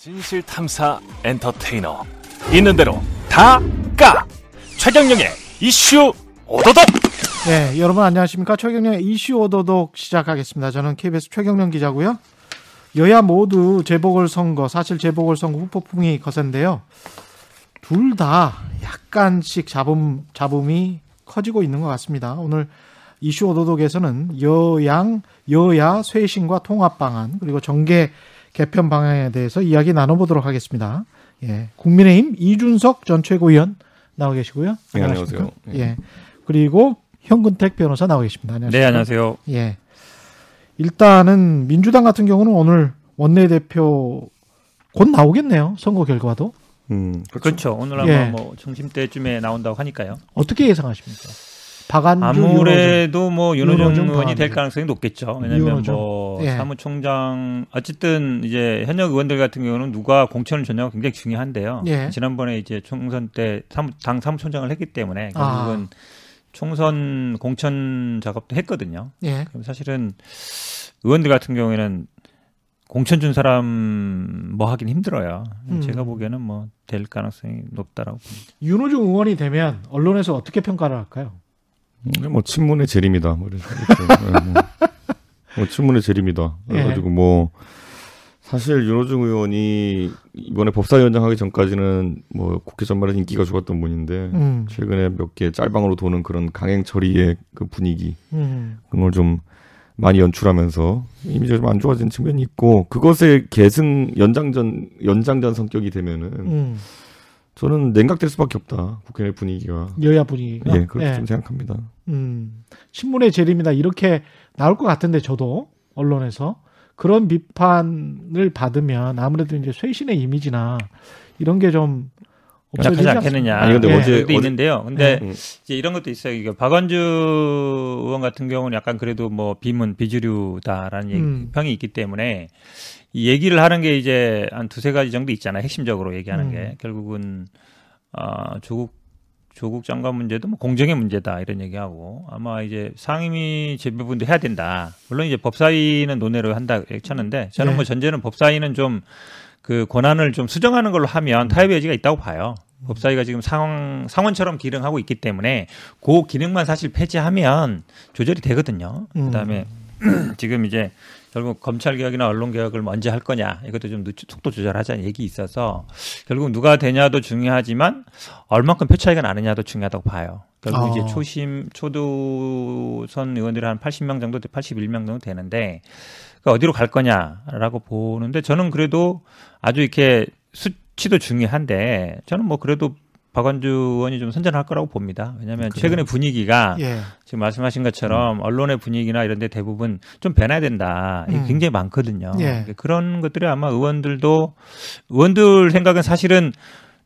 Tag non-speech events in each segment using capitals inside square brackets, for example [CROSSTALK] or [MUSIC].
진실 탐사 엔터테이너 있는 대로 다 까 최경영의 이슈 오도독 네, 여러분 안녕하십니까? 최경련의 이슈 오도독 시작하겠습니다. 저는 KBS 최경련 기자고요. 여야 모두 재보궐선거, 사실 재보궐선거 후폭풍이 거센데요. 둘 다 약간씩 잡음, 잡음이 커지고 있는 것 같습니다. 오늘 이슈 오도독에서는 여양, 여야 쇄신과 통합 방안, 그리고 정계 개편 방향에 대해서 이야기 나눠보도록 하겠습니다. 예. 국민의힘 이준석 전 최고위원 나와 계시고요. 네, 안녕하십니까? 안녕하세요. 예. 그리고 현근택 변호사 나와 계십니다. 안녕하십니까? 네, 안녕하세요. 예. 일단은 민주당 같은 경우는 오늘 원내대표 곧 나오겠네요. 선거 결과도. 음, 그렇죠. 오늘 아마 예. 뭐 점심 때쯤에 나온다고 하니까요. 어떻게 예상하십니까? 박안주 아무래도 뭐 윤호중 윤호중 의원이 될. 가능성이 높겠죠. 왜냐하면. 뭐 예. 사무총장 어쨌든 이제 현역 의원들 같은 경우는 누가 공천을 줬냐가 굉장히 중요한데요. 예. 지난번에 이제 총선 때 사무, 당 사무총장을 했기 때문에 아. 결국은 총선 공천 작업도 했거든요. 예. 그럼 사실은 의원들 같은 경우에는 공천 준 사람 뭐 하긴 힘들어요. 음. 제가 보기에는 뭐 될 가능성이 높다라고 봅니다. 윤호중 의원이 되면 언론에서 어떻게 평가를 할까요? 음, 뭐 친문의 재림이다. 뭐 이렇게. 네, 뭐, 뭐 친문의 재림이다. 그래가지고 뭐 사실 윤호중 의원이 이번에 법사위원장 하기 전까지는 뭐 국회 전반에 인기가 좋았던 분인데 음. 최근에 몇 개 짤방으로 도는 그런 강행 처리의 그 분위기 음. 그런 걸좀 많이 연출하면서 이미지가 좀 안 좋아진 측면이 있고 그것의 계승 연장전 연장전 성격이 되면은 음. 저는 냉각될 수밖에 없다. 국회 내 분위기가. 여야 분위기가. 예, 그렇게 좀 생각합니다. 음. 신문의 재림이다 이렇게 나올 것 같은데 저도 언론에서 그런 비판을 받으면 아무래도 이제 쇄신의 이미지나 이런 게좀 없어지지 약하지? 않겠느냐. 아니, 근데 예. 어제- 도 있는데요. 근데 음. 이제 이런 것도 있어요. 이게 박원주 의원 같은 경우는 약간 그래도 뭐 비문 비주류다라는 음. 평이 있기 때문에 이 얘기를 하는 게 이제 한 두세 가지 정도 있잖아요. 핵심적으로 얘기하는 음. 게 결국은 아 조국 조국 장관 문제도 뭐 공정의 문제다 이런 얘기하고 아마 이제 상임위 재배분도 해야 된다. 물론 이제 법사위는 논의를 한다 했었는데 저는 네. 뭐 전제는 법사위는 좀 그 권한을 좀 수정하는 걸로 하면 타협의 여지가 있다고 봐요. 법사위가 지금 상황 상원처럼 기능하고 있기 때문에 그 기능만 사실 폐지하면 조절이 되거든요. 음. 그다음에 [CLEARS THROAT] 지금 이제 결국 검찰 개혁이나 언론 개혁을 먼저 할 거냐 이것도 좀 늦- 속도 조절하자는 얘기 있어서 결국 누가 되냐도 중요하지만 얼만큼 표 차이가 나느냐도 중요하다고 봐요. 결국 아. 이제 초심 초도선 의원들이 한 80명 정도 81명 정도 되는데 그 어디로 갈 거냐라고 보는데 저는 그래도 아주 이렇게 수치도 중요한데 저는 뭐 그래도 박원주 의원이 좀 선전할 거라고 봅니다. 왜냐하면 그래요? 최근의 분위기가 예. 지금 말씀하신 것처럼 언론의 분위기나 이런 데 대부분 좀 변해야 된다. 이게 음. 굉장히 많거든요. 예. 그런 것들이 아마 의원들도 의원들 생각은 사실은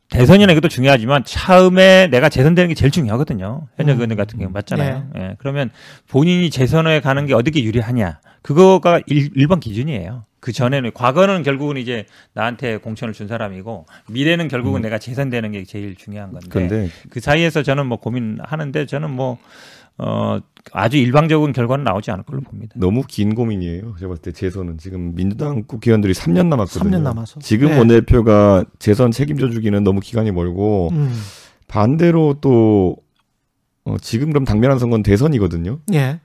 대선이나 이것도 중요하지만 처음에 내가 재선되는 게 제일 중요하거든요. 현역 음. 의원들 같은 경우 맞잖아요. 예. 그러면 본인이 재선에 가는 게 어떻게 유리하냐. 그거가 일, 일반 기준이에요. 그 전에는 과거는 결국은 이제 나한테 공천을 준 사람이고 미래는 결국은 내가 재선되는 게 제일 중요한 건데 근데 그 사이에서 저는 뭐 고민하는데 저는 뭐 어, 아주 일방적인 결과는 나오지 않을 걸로 봅니다. 너무 긴 고민이에요. 제가 봤을 때 재선은 지금 민주당 국회의원들이 3년 남았거든요. 3년 남아서. 지금 네. 원내대표가 재선 책임져 주기는 너무 기간이 멀고 음. 반대로 또 어, 지금 그럼 당면한 선거는 대선이거든요. 예.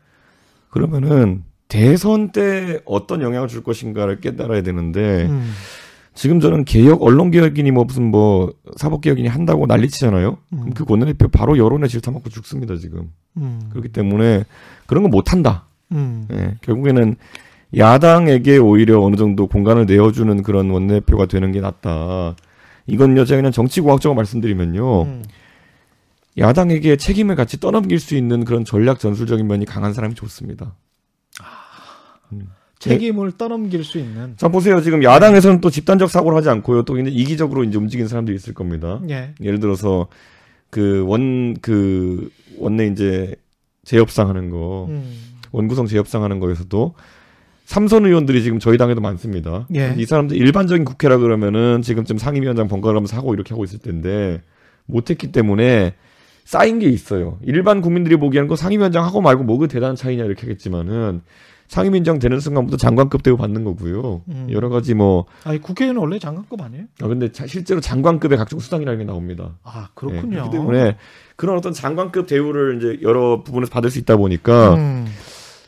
그러면은 대선 때 어떤 영향을 줄 것인가를 깨달아야 되는데 음. 지금 저는 개혁 언론 개혁이니 뭐 무슨 뭐 사법 개혁이니 한다고 난리치잖아요. 음. 그럼 그 원내대표 바로 여론에 질타먹고 죽습니다 지금. 음. 그렇기 때문에 그런 거 못 한다. 음. 예, 결국에는 야당에게 오히려 어느 정도 공간을 내어주는 그런 원내대표가 되는 게 낫다. 이건요, 제가 그냥 정치공학적으로 말씀드리면요. 음. 야당에게 책임을 같이 떠넘길 수 있는 그런 전략 전술적인 면이 강한 사람이 좋습니다. 책임을 떠넘길 수 있는. 자, 보세요. 지금 야당에서는 또 집단적 사고를 하지 않고요. 또 이제 이기적으로 이제 움직이는 사람들이 있을 겁니다. 예. 예를 들어서 그 원, 그 원내 이제 재협상 하는 거, 음. 원구성 재협상 하는 거에서도 삼선 의원들이 지금 저희 당에도 많습니다. 예. 이 사람들 일반적인 국회라 그러면은 지금쯤 상임위원장 번갈아 가면서 하고 이렇게 하고 있을 텐데 못했기 때문에 쌓인 게 있어요. 일반 국민들이 보기에는 그 상임위원장 하고 말고 뭐그 대단한 차이냐 이렇게 하겠지만은 상임위원장 되는 순간부터 장관급 대우 받는 거고요. 음. 여러 가지 뭐 아니 국회의원은 원래 장관급 아니에요? 아, 근데 자- 실제로 장관급의 각종 수당이라는 게 나옵니다. 아 예, 그렇군요. 그렇기 때문에 그런 어떤 장관급 대우를 이제 여러 부분에서 받을 수 있다 보니까 음.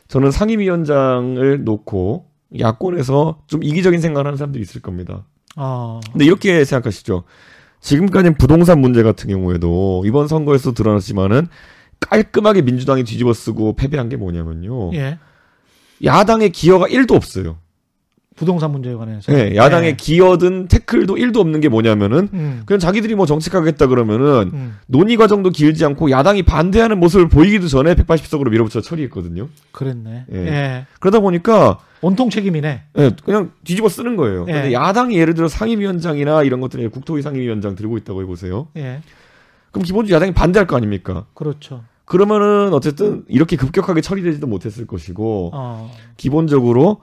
저는 상임위원장을 놓고 야권에서 좀 이기적인 생각을 하는 사람들이 있을 겁니다. 아, 근데 이렇게 생각하시죠. 지금까지 부동산 문제 같은 경우에도 이번 선거에서 드러났지만은 깔끔하게 민주당이 뒤집어 쓰고 패배한 게 뭐냐면요. 예. 야당의 기여가 1도 없어요. 부동산 문제에 관해서. 네, 야당의 예. 기여든 태클도 1도 없는 게 뭐냐면은 음. 그냥 자기들이 뭐 정책하겠다 그러면은 음. 논의 과정도 길지 않고 야당이 반대하는 모습을 보이기도 전에 180석으로 밀어붙여 처리했거든요. 그랬네. 예. 예. 그러다 보니까 온통 책임이네. 예, 그냥 뒤집어 쓰는 거예요. 예. 근데 야당이 예를 들어 상임위원장이나 이런 것들에 국토위 상임위원장 들고 있다고 해보세요. 예. 그럼 기본적으로 야당이 반대할 거 아닙니까? 그렇죠. 그러면은 어쨌든 이렇게 급격하게 처리되지도 못했을 것이고 어. 기본적으로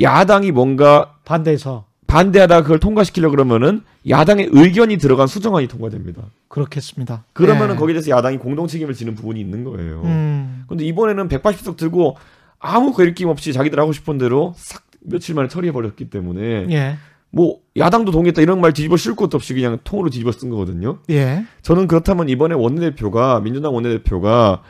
야당이 뭔가 반대해서 반대하다 그걸 통과시키려 그러면은 야당의 의견이 들어간 수정안이 통과됩니다. 그렇겠습니다. 그러면은 예. 거기에 대해서 야당이 공동 책임을 지는 부분이 있는 거예요. 음. 근데 이번에는 180석 들고 아무 거리낌 없이 자기들 하고 싶은 대로 싹 며칠 만에 처리해 버렸기 때문에 예. 뭐 야당도 동의했다 이런 말 뒤집어 쉴 것도 없이 그냥 통으로 뒤집어 쓴 거거든요. 예. 저는 그렇다면 이번에 원내대표가 민주당 원내대표가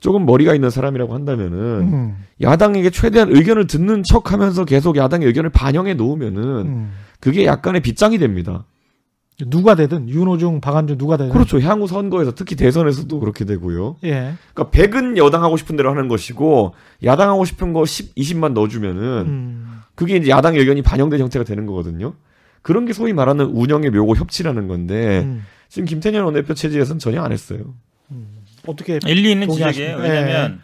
조금 머리가 있는 사람이라고 한다면은 음. 야당에게 최대한 의견을 듣는 척하면서 계속 야당의 의견을 반영해 놓으면은 음. 그게 약간의 빗장이 됩니다. 누가 되든 윤호중, 박안준 누가 되든 그렇죠. 향후 선거에서 특히 대선에서도 그렇게 되고요. 예. 그러니까 100은 여당 하고 싶은 대로 하는 것이고 야당 하고 싶은 거 10, 20만 넣어주면은 음. 그게 이제 야당의 의견이 반영된 형태가 되는 거거든요. 그런 게 소위 말하는 운영의 묘고 협치라는 건데 음. 지금 김태년 원내대표 체제에서는 전혀 안 했어요. 어떻게 일리 있는? 지적이에요. 왜냐하면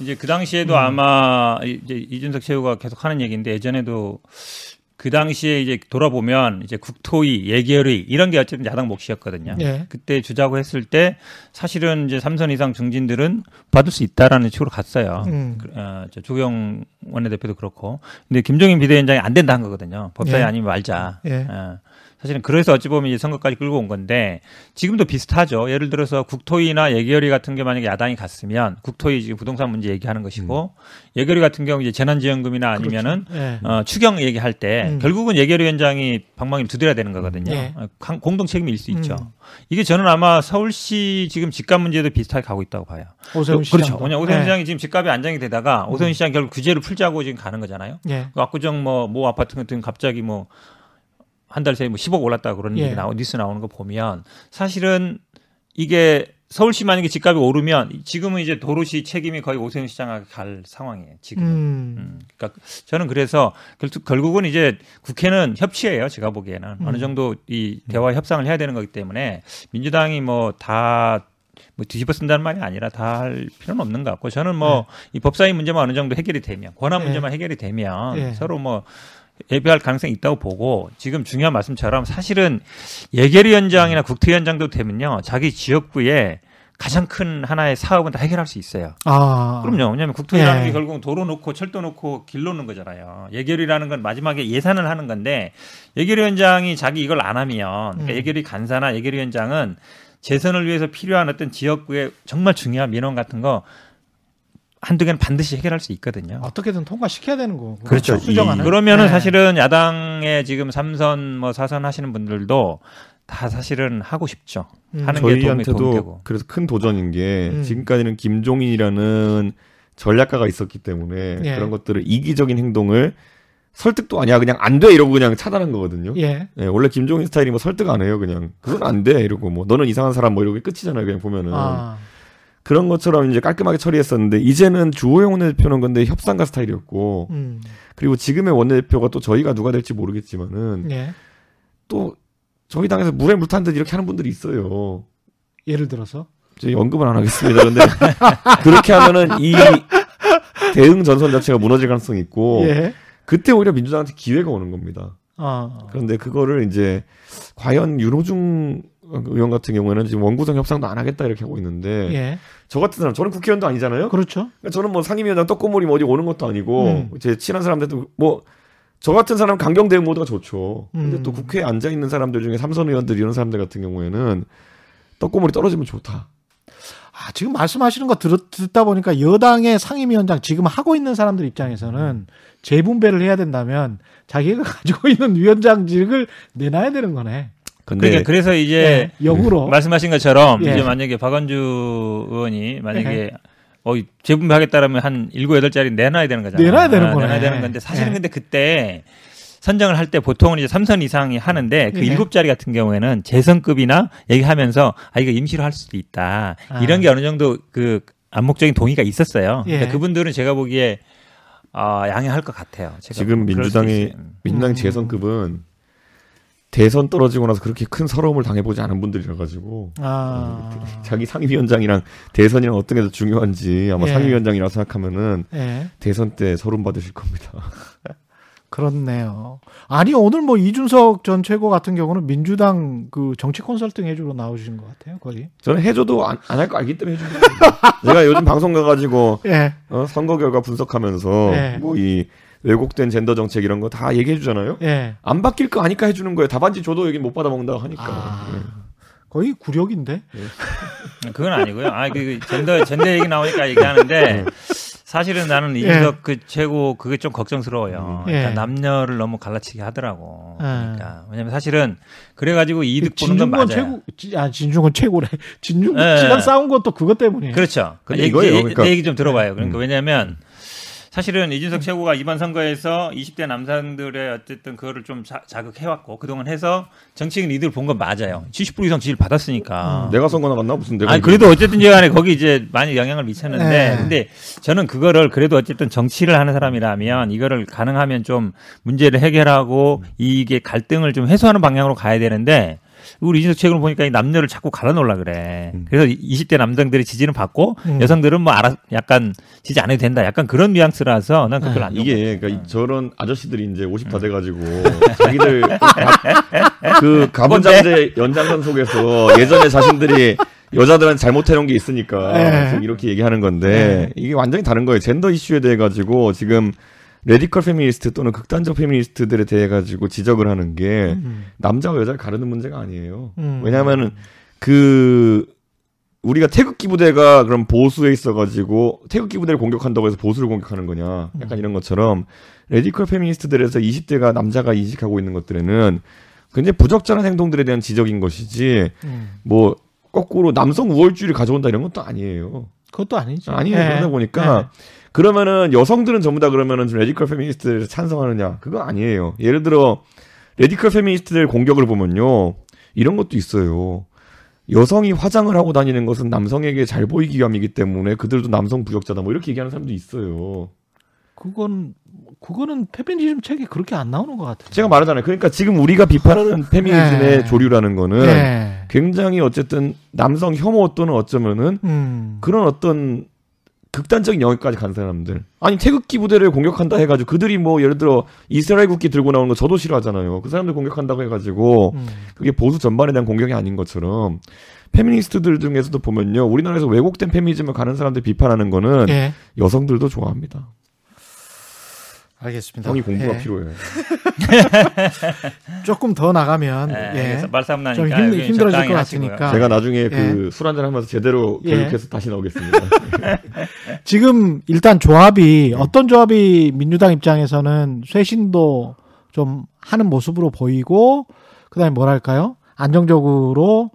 이제 그 당시에도 음. 아마 이제 이준석 최고가 계속 하는 얘기인데 예전에도 그 당시에 이제 돌아보면 이제 국토위, 예결위 이런 게 어쨌든 야당 몫이었거든요. 예. 그때 주자고 했을 때 사실은 이제 삼선 이상 중진들은 받을 수 있다라는 식으로 갔어요. 음. 그, 어, 저 조경 원내대표도 그렇고. 근데 김종인 비대위원장이 안 된다 한 거거든요. 법사위 예. 아니면 말자. 예. 어, 사실은 그래서 어찌 보면 이제 선거까지 끌고 온 건데 지금도 비슷하죠. 예를 들어서 국토위나 예결위 같은 게 만약에 야당이 갔으면 국토위 지금 부동산 문제 얘기하는 것이고 예결위 같은 경우 이제 재난지원금이나 아니면은 그렇죠. 예. 어, 추경 얘기할 때 음. 결국은 예결위원장이 방망이를 두드려야 되는 거거든요. 강- 공동 책임일 수 있죠. 음. 이게 저는 아마 서울시 지금 집값 문제도 비슷하게 가고 있다고 봐요. 오세훈 그렇죠. 시장도. 왜냐 오세훈 예. 시장이 지금 집값이 안정이 되다가 오세훈 시장 결국 규제를 풀자고 지금 가는 거잖아요. 예. 그 압구정 뭐모 아파트 같은 경우 갑자기 뭐 한달 새에 뭐 10억 올랐다 그런 예. 얘기 나오 뉴스 나오는 거 보면 사실은 이게 서울시 만약에 집값이 오르면 지금은 이제 도로시 책임이 거의 오세훈 시장한테 갈 상황이에요. 지금. 은 음. 음, 그러니까 저는 그래서 결국 결국은 이제 국회는 협치예요. 제가 보기에는 음. 어느 정도 이 대화 협상을 해야 되는 거기 때문에 민주당이 뭐다 뭐 뒤집어 쓴다는 말이 아니라 다 할 필요는 없는 것 같고 저는 뭐이 법사위 문제만 어느 정도 해결이 되면 권한 네. 문제만 해결이 되면 네. 서로 뭐 예비할 가능성이 있다고 보고 지금 중요한 말씀처럼 사실은 예결위원장이나 국토위원장도 되면요 자기 지역구에 가장 큰 하나의 사업은 다 해결할 수 있어요. 아. 그럼요. 왜냐하면 국토위라는 예. 게 결국은 도로 놓고 철도 놓고 길 놓는 거잖아요. 예결위라는 건 마지막에 예산을 하는 건데 예결위원장이 자기 이걸 안 하면 그러니까 음. 예결위 간사나 예결위원장은 재선을 위해서 필요한 어떤 지역구의 정말 중요한 민원 같은 거 한두 개는 반드시 해결할 수 있거든요. 어떻게든 통과시켜야 되는 거고. 그렇죠. 수정하는. 그러면은 네. 사실은 야당에 지금 삼선 뭐 사선 하시는 분들도 다 사실은 하고 싶죠. 음. 하는 저희한테도. 그래서 큰 도전인 게 음. 지금까지는 김종인이라는 전략가가 있었기 때문에 예. 그런 것들을 이기적인 행동을 설득도 아니야 그냥 안 돼 이러고 그냥 차단한 거거든요. 예. 예, 원래 김종인 스타일이 뭐 설득 안 해요 그냥 그건 안 돼 이러고 뭐 너는 이상한 사람 뭐 이러고 끝이잖아요 그냥 보면은 아. 그런 것처럼 이제 깔끔하게 처리했었는데 이제는 주호영 원내대표는 근데 협상가 스타일이었고 음. 그리고 지금의 원내대표가 또 저희가 누가 될지 모르겠지만은 예. 또 저희 당에서 물에 물 탄 듯 이렇게 하는 분들이 있어요. 예를 들어서 저희 언급은 안 하겠습니다. 근데 [LAUGHS] 그렇게 하면은 이 대응 전선 자체가 무너질 가능성이 있고 예. 그때 오히려 민주당한테 기회가 오는 겁니다. 아. 그런데 그거를 이제 과연 윤호중 의원 같은 경우에는 지금 원구성 협상도 안 하겠다 이렇게 하고 있는데 예. 저 같은 사람 저는 국회의원도 아니잖아요. 그렇죠. 그러니까 저는 뭐 상임위원장 떡고물이 뭐 어디 오는 것도 아니고 음. 제 친한 사람들도 뭐 저 같은 사람 강경 대응 모드가 좋죠. 근데 음. 또 국회에 앉아 있는 사람들 중에 삼선 의원들 이런 사람들 같은 경우에는 떡고물이 떨어지면 좋다. 아, 지금 말씀하시는 거 들, 듣다 보니까 여당의 상임위원장 지금 하고 있는 사람들 입장에서는 재분배를 해야 된다면 자기가 [LAUGHS] 가지고 있는 위원장직을 내놔야 되는 거네. 근데 그러니까 그래서 이제 네, 역으로. 말씀하신 것처럼 예. 이제 만약에 박원주 의원이 만약에 어 재분배하겠다라면 한 일곱 여덟 자리 내놔야 되는 거잖아요. 내놔야 되는 아, 거네. 내놔야 되는 건데 사실은 예. 근데 그때 선정을 할 때 보통은 이제 삼선 이상이 하는데 그 예. 일곱 자리 같은 경우에는 재선급이나 얘기하면서 아 이거 임시로 할 수도 있다 아. 이런 게 어느 정도 그 암묵적인 동의가 있었어요. 예. 그러니까 그분들은 제가 보기에 아 양해할 것 같아요. 제가 지금 수도 민주당이. 민주당 음. 재선급은 대선 떨어지고 나서 그렇게 큰 서러움을 당해보지 않은 분들이라 가지고 아. 자기 상임위원장이랑 대선이랑 어떤 게 더 중요한지 아마 예. 상임위원장이라고 생각하면은 예. 대선 때 서름 받으실 겁니다. [LAUGHS] 그렇네요. 아니 오늘 뭐 이준석 전 최고 같은 경우는 민주당 그 정치 컨설팅 해주러 나오신 것 같아요. 거의. 저는 해줘도 안 할 거 알기 때문에 해주는 거예요. [LAUGHS] 제가 요즘 방송 가가지고 예. 어, 선거 결과 분석하면서 네. 뭐이 왜곡된 젠더 정책 이런 거 다 얘기해 주잖아요. 예. 안 바뀔 거 아니까 해 주는 거예요. 답안지 줘도 여기 못 받아 먹는다고 하니까. 아. 예. 거의 굴욕인데. 그건 아니고요. 아, 그 젠더 젠더 얘기 나오니까 얘기하는데 사실은 나는 이준석 그 최고 그게 좀 걱정스러워요. 예. 그러니까 남녀를 너무 갈라치게 하더라고. 예. 그러니까 왜냐면 사실은 그래가지고 이득 보는 건 맞아요. 최고, 지- 아 진중권 최고래. [LAUGHS] 진중권 예. 씨랑 싸운 것도 그것 때문이에요. 그렇죠. 근데 얘기, 이거예요. 그러니까- 내 얘기 좀 들어봐요. 그러니까 음. 왜냐하면 사실은 이준석 최고가 이번 선거에서 20대 남성들의 어쨌든 그거를 좀 자, 자극해왔고 그동안 해서 정치인 이득을 본건 맞아요. 70% 이상 지지를 받았으니까. 내가 선거 나갔나 무슨 내가 아니 그래도 어쨌든 간에 거기 이제 많이 영향을 미쳤는데 네. 근데 저는 그거를 그래도 어쨌든 정치를 하는 사람이라면 이거를 가능하면 좀 문제를 해결하고 이게 갈등을 좀 해소하는 방향으로 가야 되는데 우리 이준석 최근을 보니까 이 남녀를 자꾸 갈아 놓으려 그래. 그래서 20대 남성들이 지지는 받고 음. 여성들은 뭐 알아 약간 지지 안 해도 된다. 약간 그런 뉘앙스라서 난 그걸 안 이게 그러니까 음. 이- 저런 아저씨들이 이제 50 다 돼 가지고 [LAUGHS] 자기들 그? 가부장제 연장선 속에서 예전에 자신들이 여자들한테 잘못해놓은 게 있으니까 네. 지금 이렇게 얘기하는 건데 이게 완전히 다른 거예요. 젠더 이슈에 대해 가지고 지금 radical 페미니스트 또는 극단적 페미니스트들에 대해 가지고 지적을 하는 게 음. 남자와 여자를 가르는 문제가 아니에요. 음. 왜냐하면은 그 우리가 태극기 부대가 그럼 보수에 있어가지고 태극기 부대를 공격한다고 해서 보수를 공격하는 거냐? 약간 이런 것처럼 radical 페미니스트들에서 20대가 남자가 인식하고 있는 것들에는 굉장히 부적절한 행동들에 대한 지적인 것이지 음. 뭐 거꾸로 남성 우월주의를 가져온다 이런 것도 아니에요. 그것도 아니죠. 아니에요. 예. 그러다 보니까 그러면은 여성들은 전부 다 그러면은 좀 radical 페미니스트를 찬성하느냐? 그거 아니에요. 예를 들어 radical 페미니스트들 공격을 보면요. 이런 것도 있어요. 여성이 화장을 하고 다니는 것은 남성에게 잘 보이기 위함이기 때문에 그들도 남성 부역자다 뭐 이렇게 얘기하는 사람도 있어요. 그건 그거는 페미니즘 책에 그렇게 안 나오는 것 같아요. 제가 말하잖아요. 그러니까 지금 우리가 비판하는 페미니즘의 네. 조류라는 거는 네. 굉장히 어쨌든 남성 혐오 또는 어쩌면은 음. 그런 어떤 극단적인 영역까지 간 사람들. 아니 태극기 부대를 공격한다 해가지고 그들이 뭐 예를 들어 이스라엘 국기 들고 나오는 거 저도 싫어하잖아요. 그 사람들 공격한다고 해가지고 음. 그게 보수 전반에 대한 공격이 아닌 것처럼 페미니스트들 중에서도 보면요 우리나라에서 왜곡된 페미니즘을 가는 사람들 비판하는 거는 예. 여성들도 좋아합니다. 알겠습니다. 형이 공부가 예. 필요해요. [LAUGHS] 조금 더 나가면 예, 예. 그래서 말싸움 나니까 좀 힘- 힘들어질 것 하시고요. 같으니까. 제가 나중에 그 술 한잔 하면서 제대로 예. 교육해서 다시 나오겠습니다. [LAUGHS] 지금 일단 조합이 어떤 조합이 민주당 입장에서는 쇄신도 좀 하는 모습으로 보이고 그다음에 뭐랄까요 안정적으로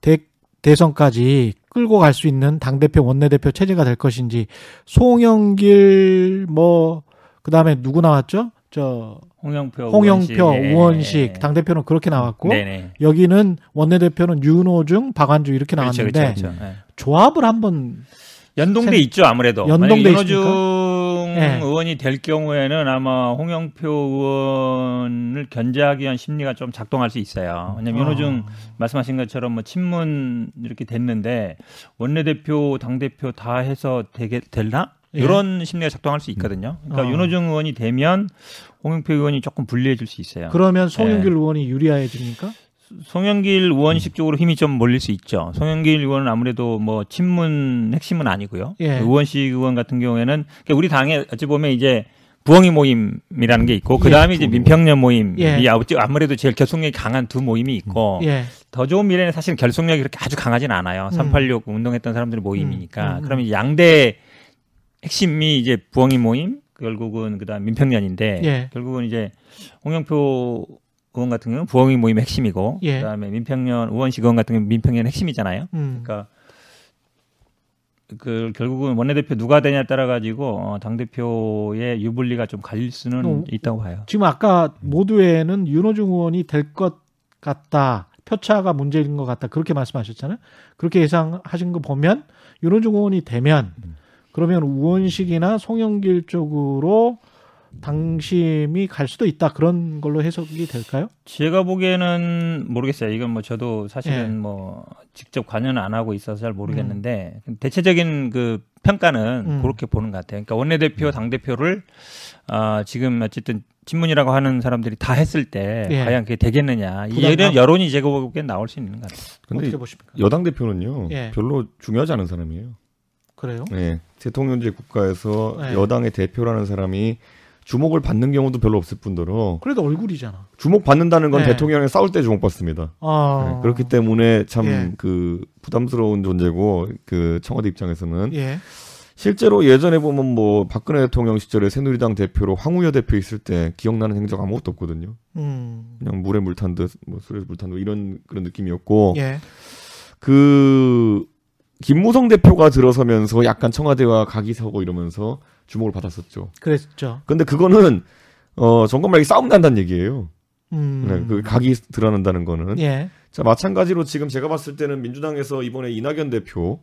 대, 대선까지 끌고 갈 수 있는 당 대표 원내 대표 체제가 될 것인지 송영길 뭐 그다음에 누구 나왔죠 저 홍영표, 홍영표 우원식, 예. 우원식 당 대표는 그렇게 나왔고 네네. 여기는 원내 대표는 윤호중 박완주 이렇게 그렇죠, 나왔는데 그렇죠, 그렇죠. 예. 조합을 한번 연동돼 생- 있죠 아무래도 연동돼 윤호중 네. 의원이 될 경우에는 아마 홍영표 의원을 견제하기 위한 심리가 좀 작동할 수 있어요. 왜냐면 윤호중 말씀하신 것처럼 뭐 친문 이렇게 됐는데 원내 대표 당 대표 다 해서 되게 될나 예. 이런 심리가 작동할 수 있거든요. 그러니까 어. 윤호중 의원이 되면 홍영표 의원이 조금 불리해질 수 있어요. 그러면 송영길 네. 의원이 유리해집니까? 송영길 의원식 쪽으로 힘이 좀 몰릴 수 있죠. 송영길 의원은 아무래도 뭐 친문 핵심은 아니고요. 예. 의원식 의원 같은 경우에는 그러니까 우리 당에 어찌 보면 이제 부엉이 모임이라는 게 있고 예. 그 다음에 이제 민평년 모임이 예. 아무래도 제일 결속력이 강한 두 모임이 있고 예. 더 좋은 미래는 사실 결속력이 그렇게 아주 강하진 않아요. 음. 386 운동했던 사람들의 모임이니까. 음, 음, 음. 그러면 양대 핵심이 이제 부엉이 모임, 결국은 그다음 민평년인데 예. 결국은 이제 홍영표 의원 같은 경우는 부엉이 모임 의 핵심이고 예. 그다음에 민평년 우원식 의원 같은 경우는 민평년 핵심이잖아요. 음. 그러니까 그 결국은 원내대표 누가 되냐에 따라 가지고 어, 당 대표의 유불리가 좀 갈릴 수는 어, 있다고 봐요. 지금 아까 모두에는 윤호중 의원이 될 것 같다. 표차가 문제인 것 같다. 그렇게 말씀하셨잖아요. 그렇게 예상하신 거 보면 윤호중 의원이 되면 그러면 우원식이나 송영길 쪽으로 당심이 갈 수도 있다. 그런 걸로 해석이 될까요? 제가 보기에는 모르겠어요. 이건 뭐 저도 사실은 예. 뭐 직접 관여는 안 하고 있어서 잘 모르겠는데 대체적인 그 평가는 음. 그렇게 보는 것 같아요. 그러니까 원내대표, 당 대표를 아 지금 어쨌든 친문이라고 하는 사람들이 다 했을 때 예. 과연 그게 되겠느냐 부담감? 이런 여론이 제가 보기엔 나올 수 있는 것 같아요. 근데 어떻게 보십니까? 여당 대표는요 예. 별로 중요하지 않은 사람이에요. 그래요? 네, 대통령제 국가에서 네. 여당의 대표라는 사람이 주목을 받는 경우도 별로 없을 뿐더러 그래도 얼굴이잖아. 주목 받는다는 건 네. 대통령이 싸울 때 주목 받습니다. 아. 네, 그렇기 때문에 참 예. 그 부담스러운 존재고 그 청와대 입장에서는 예. 실제로 예전에 보면 뭐 박근혜 대통령 시절에 새누리당 대표로 황우여 대표 있을 때 기억나는 행적 아무것도 없거든요. 음. 그냥 물에 물 탄 듯, 뭐 술에 물 탄 듯 이런 그런 느낌이었고 예. 그 김무성 대표가 들어서면서 약간 청와대와 각이 서고 이러면서 주목을 받았었죠. 그랬죠. 근데 그거는 어 정권 말기 싸움 난다는 얘기예요. 음. 네, 그 각이 드러난다는 거는. 예. 자 마찬가지로 지금 제가 봤을 때는 민주당에서 이번에 이낙연 대표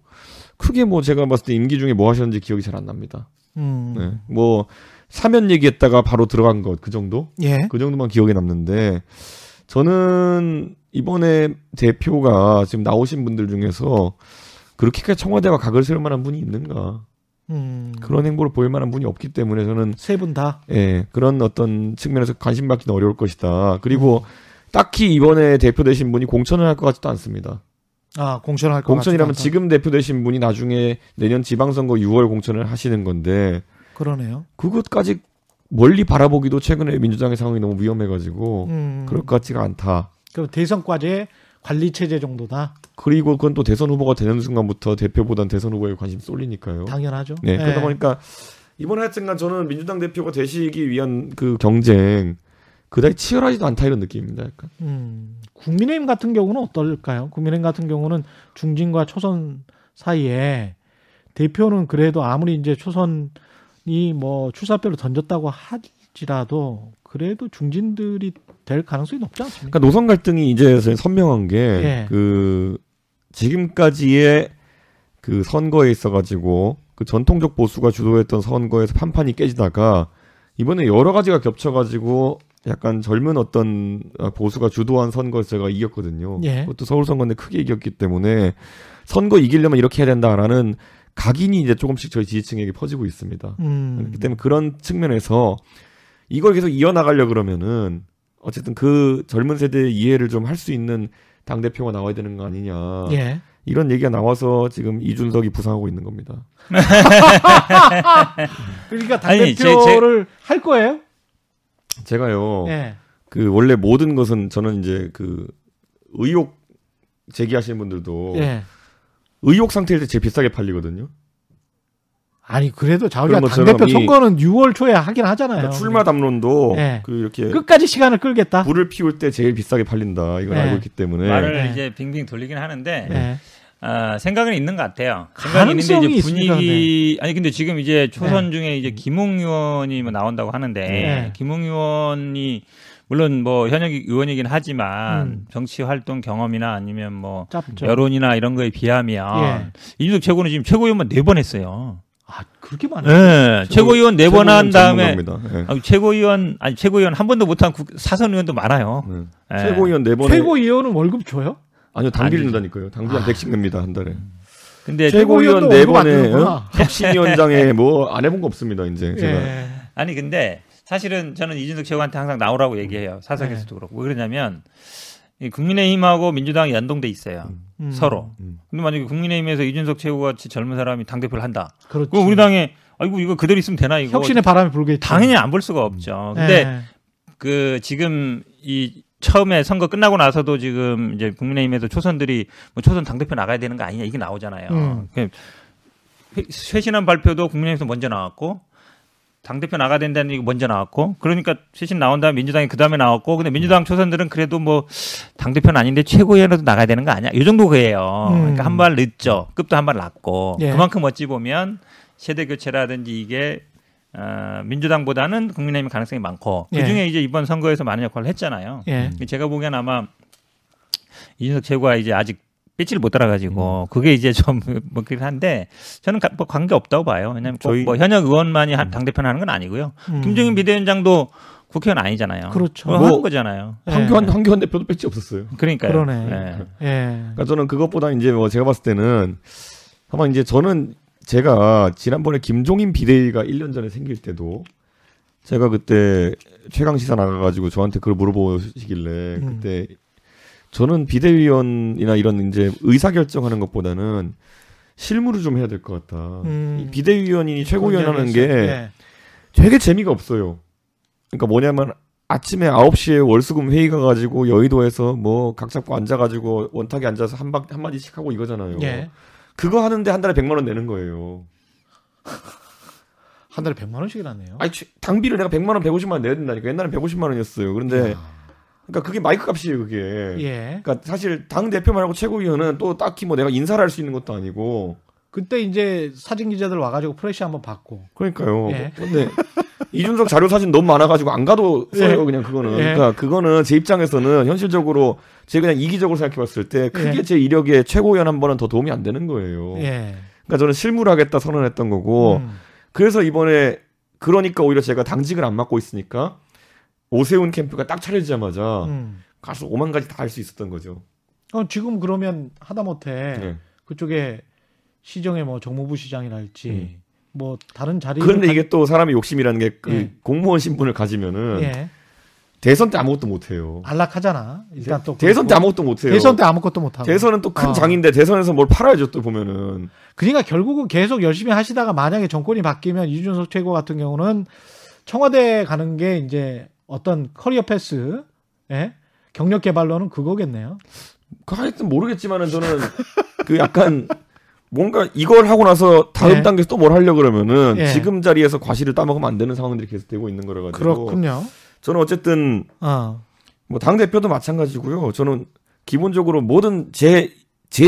크게 뭐 제가 봤을 때 임기 중에 뭐 하셨는지 기억이 잘 안 납니다. 음. 네, 뭐 사면 얘기했다가 바로 들어간 것 그 정도? 예. 그 정도만 기억에 남는데 저는 이번에 대표가 지금 나오신 분들 중에서 그렇게까지 청와대와 각을 세울 만한 분이 있는가 음. 그런 행보를 보일 만한 분이 없기 때문에 저는 세 분 다. 예 그런 어떤 측면에서 관심 받기는 어려울 것이다 그리고 딱히 이번에 대표 되신 분이 공천을 할 것 같지도 않습니다 아, 공천할 것 공천이라면. 지금 대표 되신 분이 나중에 내년 지방선거 6월 공천을 하시는 건데 그러네요. 그것까지 멀리 바라보기도 최근에 민주당의 상황이 너무 위험해가지고 음. 그럴 것 같지가 않다 그럼 대선 과제 관리 체제 정도다. 그리고 그건 또 대선 후보가 되는 순간부터 대표보단 대선 후보에 관심 쏠리니까요. 당연하죠. 네, 예. 그러다 보니까 이번에 하여튼간 저는 민주당 대표가 되시기 위한 그 경쟁 그다지 치열하지도 않다 이런 느낌입니다. 약간. 음. 국민의힘 같은 경우는 어떨까요? 국민의힘 같은 경우는 중진과 초선 사이에 대표는 그래도 아무리 이제 초선이 뭐 출사표를 던졌다고 하지라도 그래도 중진들이 될 가능성이 높지 않습니까? 그러니까 노선 갈등이 이제 선명한 게 예. 그 지금까지의 그 선거에 있어 가지고 그 전통적 보수가 주도했던 선거에서 판판이 깨지다가 이번에 여러 가지가 겹쳐 가지고 약간 젊은 어떤 어, 보수가 주도한 선거에서 제가 이겼거든요. 예. 그것도 서울 선거인데 크게 이겼기 때문에 선거 이기려면 이렇게 해야 된다라는 각인이 이제 조금씩 저희 지지층에게 퍼지고 있습니다. 음. 그렇기 때문에 그런 측면에서 이걸 계속 이어나가려 그러면은 어쨌든 그 젊은 세대의 이해를 좀 할 수 있는 당 대표가 나와야 되는 거 아니냐 예. 이런 얘기가 나와서 지금 이준석이 부상하고 있는 겁니다. [LAUGHS] 그러니까 아니, 제- 당대표를 할 거예요? 제가요 예. 그 원래 모든 것은 저는 이제 그 의혹 제기하시는 분들도 예. 의혹 상태일 때 제일 비싸게 팔리거든요. 아니 그래도 것처럼 당대표 이- 선거는 6월 초에 하긴 하잖아요. 그러니까 출마 담론도 네. 그 이렇게 끝까지 시간을 끌겠다. 불을 피울 때 제일 비싸게 팔린다 이걸 네. 알고 있기 때문에 말을 네. 이제 빙빙 돌리긴 하는데 예. 아, 생각은 있는 것 같아요. 생각이 있는데 이제 있습니다, 분위기 아니 근데 지금 이제 초선 중에 이제 김웅 의원이 뭐 나온다고 하는데 네. 김웅 의원이 물론 뭐 현역 의원이긴 하지만 음. 정치 활동 경험이나 아니면 뭐 짧죠. 여론이나 이런 거에 비하면 예. 이준석 최고는 지금 최고위원만 네 번 했어요. 아 그렇게 많아요. 네, 최고위원 네 번 한 다음에. 예. 아, 최고위원 아니 최고위원 한 번도 못한 국- 사선 의원도 많아요. 네. 예. 최고위원 네 번에 최고위원은 월급 줘요? 아니요 당비 아니죠. 낸다니까요. 당비 한 100씩 냅니다 한 달에. 근데 최고위원 네 번에? 혁신위원장에 뭐 안 해본 거 없습니다 이제 제가. 예. 아니 근데 사실은 저는 이준석 최고한테 항상 나오라고 얘기해요. 사석에서도 네. 그렇고 왜 그러냐면 이 국민의힘하고 민주당이 연동돼 있어요. 음. 서로. 음. 근데 만약에 국민의힘에서 이준석 최고같이 젊은 사람이 당 대표를 한다. 그렇지. 그럼 우리 당에 아이고 이거 그대로 있으면 되나 이거 혁신의 바람이 불겠지. 당연히 안 볼 수가 없죠. 근데 예. 그 지금 이 처음에 선거 끝나고 나서도 지금 이제 국민의힘에서 초선들이 뭐 초선 당 대표 나가야 되는 거 아니냐 이게 나오잖아요. 음. 그 회- 쇄신한 발표도 국민의힘에서 먼저 나왔고 당 대표 나가야 된다는 얘기 먼저 나왔고 그러니까 쇄신 나온 다음에 민주당이 그 다음에 나왔고 근데 민주당 초선들은 그래도 뭐 당 대표는 아닌데 최고위원으로 나가야 되는 거 아니야? 이 정도 그예요. 음. 그러니까 한 발 늦죠. 급도 한 발 낮고 예. 그만큼 어찌 보면 세대 교체라든지 이게 어, 민주당보다는 국민의힘 가능성이 많고 예. 그 중에 이제 이번 선거에서 많은 역할을 했잖아요. 예. 제가 보기엔 아마 이준석 최고가 이제 아직 삐치를 못 따라가지고 음. 그게 이제 좀뭐 [LAUGHS] 그렇긴 한데 저는 가- 뭐 관계 없다고 봐요. 왜냐하면 꼭 저희- 뭐 현역 의원만이 당 대표는 하는 건 아니고요. 음. 김종인 비대위원장도 국회의원 아니잖아요. 그렇죠. 뭐 뭐- 하는 거잖아요. 예. 황교안 황교안 대표도 배지 없었어요. 그러니까요. 그러네. 예. 예. 그러니까 저는 그것보다 이제 뭐 제가 봤을 때는 아마 이제 저는 제가 지난번에 김종인 비대위가 1년 전에 생길 때도 제가 그때 최강 시사 나가가지고 저한테 그걸 물어보시길래 음. 그때 저는 비대위원이나 이런 이제 의사 결정하는 것보다는 실무를 좀 해야 될 것 같다. 음. 이 비대위원이 최고위원 하는 게 예. 되게 재미가 없어요. 그러니까 뭐냐면 아침에 9시에 월수금 회의 가가지고 여의도에서 뭐 각 잡고 앉아가지고 원탁에 앉아서 한, 박, 한 마디씩 하고 이거잖아요. 예. 그거 하는데 한 달에 100만 원 내는 거예요. 한 달에 100만 원씩이나 내요. 아니 취- 당비를 내가 100만 원, 150만 원 내야 된다니까. 옛날엔 150만 원이었어요. 그런데 그러니까 그게 마이크 값이에요, 그게. 예. 그러니까 사실 당 대표만 하고 최고위원은 또 딱히 뭐 내가 인사를 할 수 있는 것도 아니고. 그때 이제 사진 기자들 와가지고 프레시 한번 받고. 그러니까요. 예. 근데 이준석 자료 사진 너무 많아가지고 안 가도 써요 예. 그냥 그거는. 예. 그러니까 그거는 제 입장에서는 현실적으로 제가 그냥 이기적으로 생각해봤을 때 크게 예. 제 이력에 최고위원 한 번은 더 도움이 안 되는 거예요. 예. 그러니까 저는 실무를 하겠다 선언했던 거고 음. 그래서 이번에 그러니까 오히려 제가 당직을 안 맡고 있으니까 오세훈 캠프가 딱 차려지자마자 음. 가서 오만 가지 다 할 수 있었던 거죠. 어, 지금 그러면 하다못해 네. 그쪽에 시정의 뭐 정무부 시장이랄지 음. 뭐 다른 자리. 그런데 이게 또 사람이 욕심이라는 게그 예. 공무원 신분을 가지면은 예. 대선 때 아무것도 못 해요. 안락하잖아. 일단 또 대선 때. 아무것도 못 해요. 대선 때 아무것도 못 하고. 대선은 또큰 어. 장인데 대선에서 뭘 팔아야죠 또 보면은 그러니까 결국은 계속 열심히 하시다가 만약에 정권이 바뀌면 이준석 최고 같은 경우는 청와대 가는 게 이제 어떤 커리어 패스, 예? 경력 개발로는 그거겠네요. 그 하여튼 모르겠지만은 저는 그 약간 뭔가 이걸 하고 나서 다음 예. 단계에서 또 뭘 하려 그러면은 예. 지금 자리에서 과실을 따먹으면 안 되는 상황들이 계속 되고 있는 거라 가지고 그렇군요. 저는 어쨌든 어. 뭐당 대표도 마찬가지고요. 저는 기본적으로 모든 제제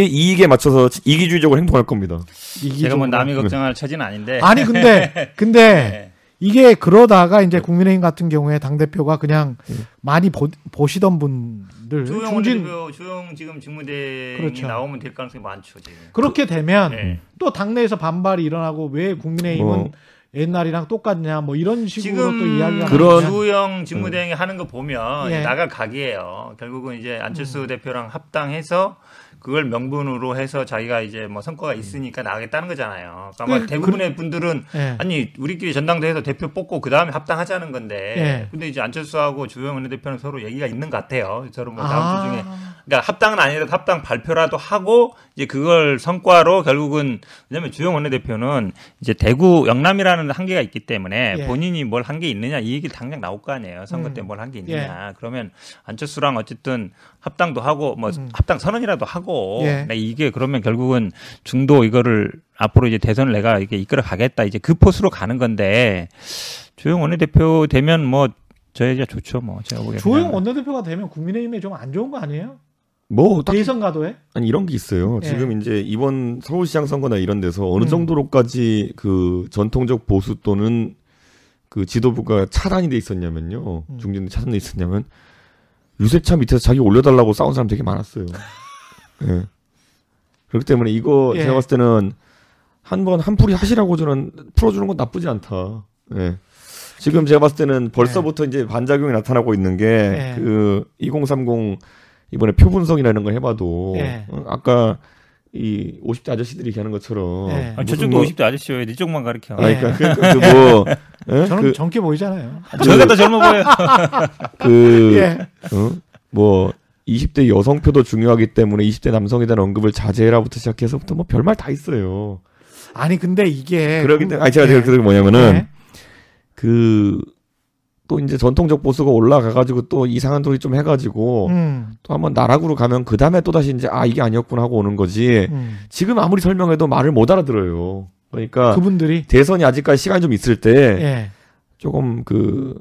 이익에 맞춰서 이기주의적으로 행동할 겁니다. 제가 뭐 이기적으로. 남이 걱정할 처지는 아닌데. 아니 근데 근데 [LAUGHS] 네. 이게 그러다가 이제 국민의힘 같은 경우에 당 대표가 그냥 예. 많이 보, 보시던 분들 조영 중진 조영 지금 직무대행이 그렇죠. 나오면 될 가능성이 많죠 지금. 그렇게 되면 네. 또 당내에서 반발이 일어나고 왜 국민의힘은 뭐. 옛날이랑 똑같냐 뭐 이런 식으로 지금 또 이야기가 그런- 조영 직무대행이 하는 거 보면 예. 나갈 각이에요. 결국은 이제 안철수 대표랑 합당해서 그걸 명분으로 해서 자기가 이제 뭐 성과가 있으니까 나가겠다는 거잖아요. 그러니까 아마 그- 대부분의 분들은 예. 아니 우리끼리 전당대회에서 대표 뽑고 그 다음에 합당하자는 건데 예. 근데 이제 안철수하고 주영 원내대표는 서로 얘기가 있는 것 같아요. 서로 뭐 다음 아. 주 중에 그러니까 합당은 아니라도 합당 발표라도 하고 이제 그걸 성과로 결국은 왜냐하면 주영 원내대표는 이제 대구 영남이라는 한계가 있기 때문에 예. 본인이 뭘 한 게 있느냐 이 얘기 당장 나올 거 아니에요. 선거 음. 때뭘 한 게 있느냐. 그러면 안철수랑 어쨌든 합당도 하고 뭐 음. 합당 선언이라도 하고 예. 네, 이게 그러면 결국은 중도 이거를 앞으로 이제 대선을 내가 이렇게 이끌어 가겠다 이제 그 포스로 가는 건데 주영 원내대표 되면 뭐 저희가 좋죠 뭐 제가 보기에는 조영 원내대표가 되면 국민의힘에 좀 안 좋은 거 아니에요? 뭐 딱, 대선 가도에? 아니 이런 게 있어요. 예. 지금 이제 이번 서울시장 선거나 이런 데서 어느 음. 정도로까지 그 전통적 보수 또는 그 지도부가 차단이 돼 있었냐면요. 음. 중진이 차단돼 있었냐면 유세차 밑에서 자기 올려달라고 싸운 사람 되게 많았어요. [LAUGHS] 예. 그렇기 때문에 이거 예. 제가 봤을 때는 한 번 한풀이 하시라고 저는 풀어주는 건 나쁘지 않다. 예. 지금 제가 봤을 때는 벌써부터 이제 반작용이 나타나고 있는 게 예. 그2030 이번에 표 분석이라는 걸 해봐도 예. 어, 아까 이 50대 아저씨들이 얘기하는 것처럼 예. 아, 무슨 저쪽도 뭐- 50대 아저씨요. 네 쪽만 가르쳐. 아, 그러니까 그, 그, 그 뭐, 예? [LAUGHS] 저는 그, 젊게 보이잖아요. 저희가 더 젊어 보여요. 그, [LAUGHS] 예. 어? 뭐, 20대 여성표도 중요하기 때문에 20대 남성에 대한 언급을 자제해라부터 시작해서부터 뭐 별말 다 있어요. 아니 근데 이게 그러기 그- 때문에 아니 제가 예. 제가 그게 뭐냐면은 네. 그또 이제 전통적 보수가 올라가가지고 또 이상한 소리 좀 해가지고 음, 또 한번 나락으로 가면 그 다음에 또 다시 이제 아 이게 아니었구나 하고 오는 거지. 음. 지금 아무리 설명해도 말을 못 알아들어요. 그러니까 그분들이 대선이 아직까지 시간이 좀 있을 때 예. 조금 그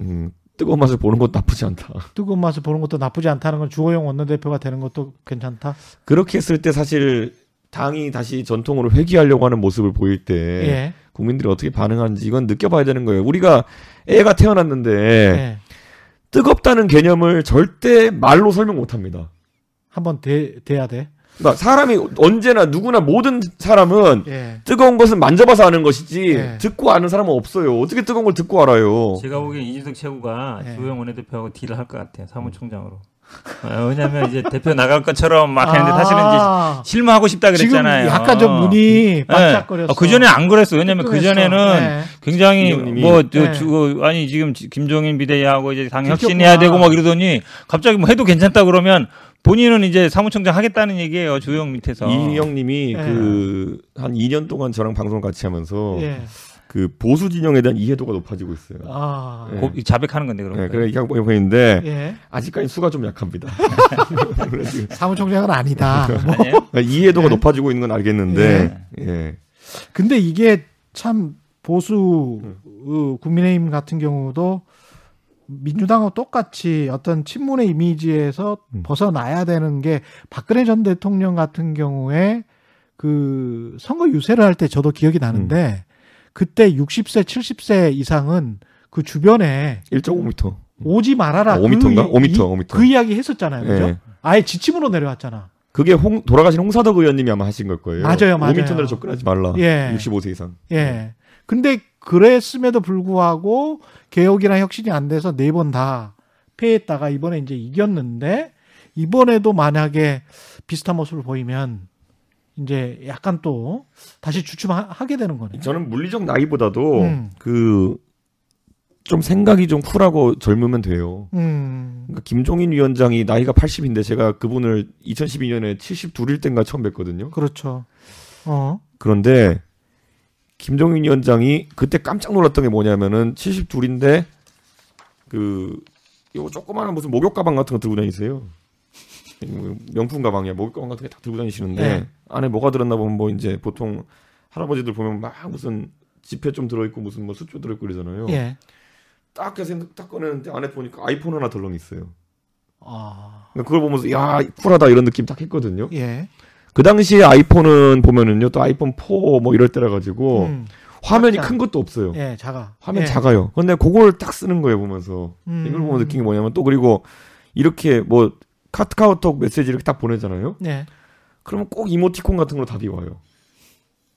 음, 뜨거운 맛을 보는 것도 나쁘지 않다. [LAUGHS] 뜨거운 맛을 보는 것도 나쁘지 않다는 건 주호영 원내대표가 되는 것도 괜찮다. 그렇게 했을 때 사실 당이 다시 전통으로 회귀하려고 하는 모습을 보일 때 예. 국민들이 어떻게 반응하는지 이건 느껴봐야 되는 거예요. 우리가 애가 태어났는데 예. 뜨겁다는 개념을 절대 말로 설명 못 합니다. 한번 돼, 돼야 돼. 그러니까 사람이 언제나 누구나 모든 사람은 예. 뜨거운 것은 만져봐서 아는 것이지 네. 듣고 아는 사람은 없어요. 어떻게 뜨거운 걸 듣고 알아요? 제가 보기엔 이준석 최고가 네. 주호영 원내대표하고 딜을 할 것 같아요. 사무총장으로. 어, 왜냐면 이제 대표 나갈 것처럼 막 했는데 사실은 이제 아, 실무하고 싶다 지금 그랬잖아요. 약간 좀 눈이 반짝거렸어. 그 전에 안 그랬어. 왜냐면 그. 전에는 네. 굉장히. 뭐 저, 네. 주- 아니 지금 지- 김종인 비대위하고 이제 당. 혁신해야 되고 막 이러더니 갑자기 뭐 해도 괜찮다 그러면 본인은 이제 사무총장 하겠다는 얘기예요. 주호영 밑에서. 이희영님이 네. 그한 2년 동안 저랑 방송 같이 하면서 예. 그 보수 진영에 대한 이해도가 높아지고 있어요. 아. 네. 고- 자백하는 건데 그런 네, 거. 그래 하고 보이는데 예. 아직까지 수가 좀 약합니다. [LAUGHS] 사무총장은 아니다. [LAUGHS] 뭐. 그러니까 이해도가 네. 높아지고 있는 건 알겠는데, 예. 근데 이게 참 보수 음. 어, 국민의힘 같은 경우도 민주당하고 똑같이 어떤 친문의 이미지에서 음. 벗어나야 되는 게 박근혜 전 대통령 같은 경우에 그 선거 유세를 할 때 저도 기억이 나는데 음. 그때 60세, 70세 이상은 그 주변에 1.5m. 오지 말아라. 아, 5m 인가? 그, 5m, 이- 5m. 그 이야기 했었잖아요. 그죠? 예. 아예 지침으로 내려왔잖아. 그게 홍, 돌아가신 홍사덕 의원님이 아마 하신 걸 거예요. 맞아요, 맞아요. 5m 내로 접근하지 말라. 예. 65세 이상. 예. 근데 그랬음에도 불구하고 개혁이나 혁신이 안 돼서 네 번 다 패했다가 이번에 이제 이겼는데 이번에도 만약에 비슷한 모습을 보이면 이제 약간 또 다시 주춤하게 되는 거네. 저는 물리적 나이보다도 음. 그좀 생각이 좀 쿨하고 젊으면 돼요. 음. 그러니까 김종인 위원장이 나이가 80인데 제가 그분을 2012년에 72일 땐가 처음 뵀거든요. 그렇죠. 어. 그런데 김종인 위원장이 그때 깜짝 놀랐던 게 뭐냐면은 72인데 그 이거 조그마한 무슨 목욕 가방 같은 거 들고 다니세요. 명품 가방이야. 목욕 가방 같은 게 다 들고 다니시는데 네. 안에 뭐가 들었나 보면 뭐 이제 보통 할아버지들 보면 막 무슨 지폐 좀 들어있고 무슨 뭐 수초 들어있고 그러잖아요. 예. 딱 해서 딱 꺼내는데 안에 보니까 아이폰 하나 덜렁 있어요. 아. 그걸 보면서 야 쿨하다 이런 느낌 딱 했거든요. 예. 그 당시에 아이폰은 보면은요 또 아이폰 4 뭐 이럴 때라 가지고 음. 화면이 작잖아. 큰 것도 없어요. 예, 작아. 화면 예. 작아요. 근데 그걸 딱 쓰는 거예요 보면서 음. 이걸 보면 느낀 게 뭐냐면 또 그리고 이렇게 뭐 카카오톡 메시지 이렇게 딱 보내잖아요. 예. 그러면 꼭 이모티콘 같은 걸로 답이 와요.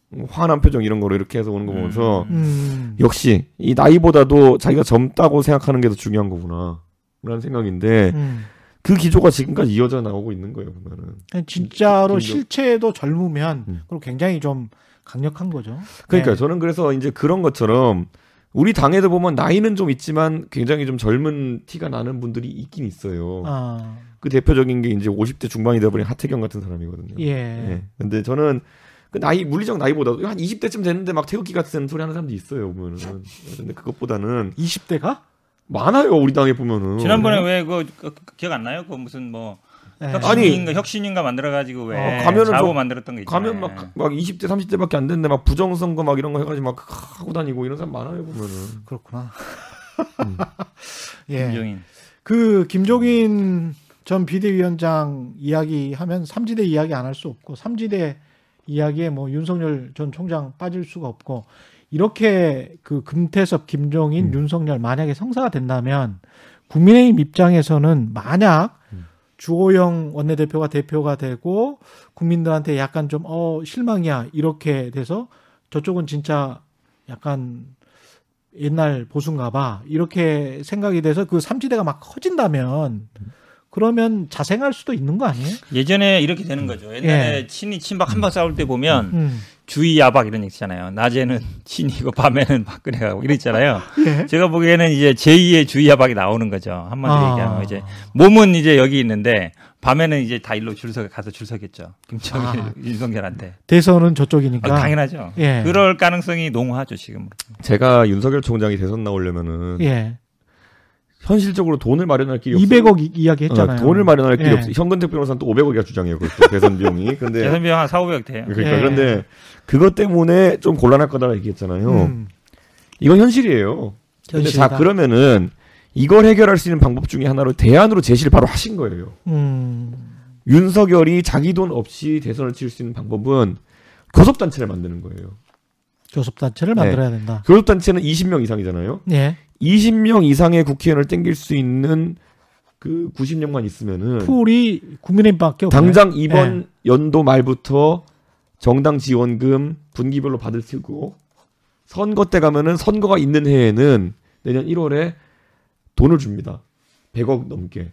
뭐 화난 표정 이런 거로 이렇게 해서 오는 거 보면서 음. 역시 이 나이보다도 자기가 젊다고 생각하는 게 더 중요한 거구나. 라는 생각인데 음. 그 기조가 지금까지 이어져 나오고 있는 거예요 보면은. 진짜로 김정- 실체도 젊으면 음. 그리고 굉장히 좀 강력한 거죠. 그러니까 네. 저는 그래서 이제 그런 것처럼 우리 당에도 보면 나이는 좀 있지만 굉장히 좀 젊은 티가 나는 분들이 있긴 있어요. 아, 그 대표적인 게 이제 50대 중반이 돼버린 하태경 같은 사람이거든요. 예. 예. 근데 저는 그 나이 물리적 나이보다도 한 20대쯤 됐는데 막 태극기 같은 소리 하는 사람도 있어요 보면은. 근데 그것보다는 20대가? 많아요 우리 당에 보면은. 지난번에 왜 그 기억 안 나요? 그 무슨 뭐 네. 혁신인가 혁신인가 만들어 가지고 왜 어, 가면은 자고 저- 만들었던 거 있잖아요. 가면 막, 막 20대 30대밖에 안 됐는데 막 부정선거 막 이런 거 해가지고 막 하고 다니고 이런 사람 많아요 보면은. 그렇구나. [LAUGHS] 음. 예. 김종인. 그 김종인 전 비대위원장 이야기하면 삼지대 이야기 안 할 수 없고 삼지대 이야기에 뭐 윤석열 전 총장 빠질 수가 없고 이렇게 그 금태섭, 김종인, 음. 윤석열 만약에 성사가 된다면 국민의힘 입장에서는 만약 음. 주호영 원내대표가 대표가 되고 국민들한테 약간 좀 어 실망이야 이렇게 돼서 저쪽은 진짜 약간 옛날 보수인가 봐 이렇게 생각이 돼서 그 삼지대가 막 커진다면 그러면 자생할 수도 있는 거 아니에요? 예전에 이렇게 되는 거죠. 옛날에 예. 친이 친박 한 번 싸울 때 보면 음. 주의 야박 이런 얘기 있잖아요. 낮에는 친이고 밤에는 박근혜가 이랬잖아요. 예. 제가 보기에는 이제 제2의 주의 야박이 나오는 거죠. 한마디로 아. 얘기하면 이제 몸은 이제 여기 있는데 밤에는 이제 다 일로 줄 서, 가서 줄 서겠죠. 김정일, 아. [LAUGHS] 윤석열한테. 대선은 아, 저쪽이니까. 당연하죠. 예. 그럴 가능성이 농후하죠, 지금. 제가 윤석열 총장이 대선 나오려면은 예. 현실적으로 돈을 마련할 길이 없어요. 200억 이- 이야기 했잖아요. 어, 돈을 마련할 길이 예. 없어요. 현근택 변호사는 또 500억이야 주장해요. 그것도 대선 비용이. 근데 [LAUGHS] 대선 비용 한 4, 500 돼요. 그러니까 예. 그런데 그것 때문에 좀 곤란할 거다라고 얘기했잖아요. 음. 이건 현실이에요. 현실이다. 자 그러면은 이걸 해결할 수 있는 방법 중에 하나로 대안으로 제시를 바로 하신 거예요. 음. 윤석열이 자기 돈 없이 대선을 치를 수 있는 방법은 교섭단체를 만드는 거예요. 교섭단체를 네. 만들어야 된다. 교섭단체는 20명 이상이잖아요. 예. 20명 이상의 국회의원을 땡길 수 있는 그 90명만 있으면은 풀이 국민의힘밖에 없네. 당장 이번 연도 말부터 정당 지원금 분기별로 받을 테고 선거 때 가면은 선거가 있는 해에는 내년 1월에 돈을 줍니다. 100억 넘게.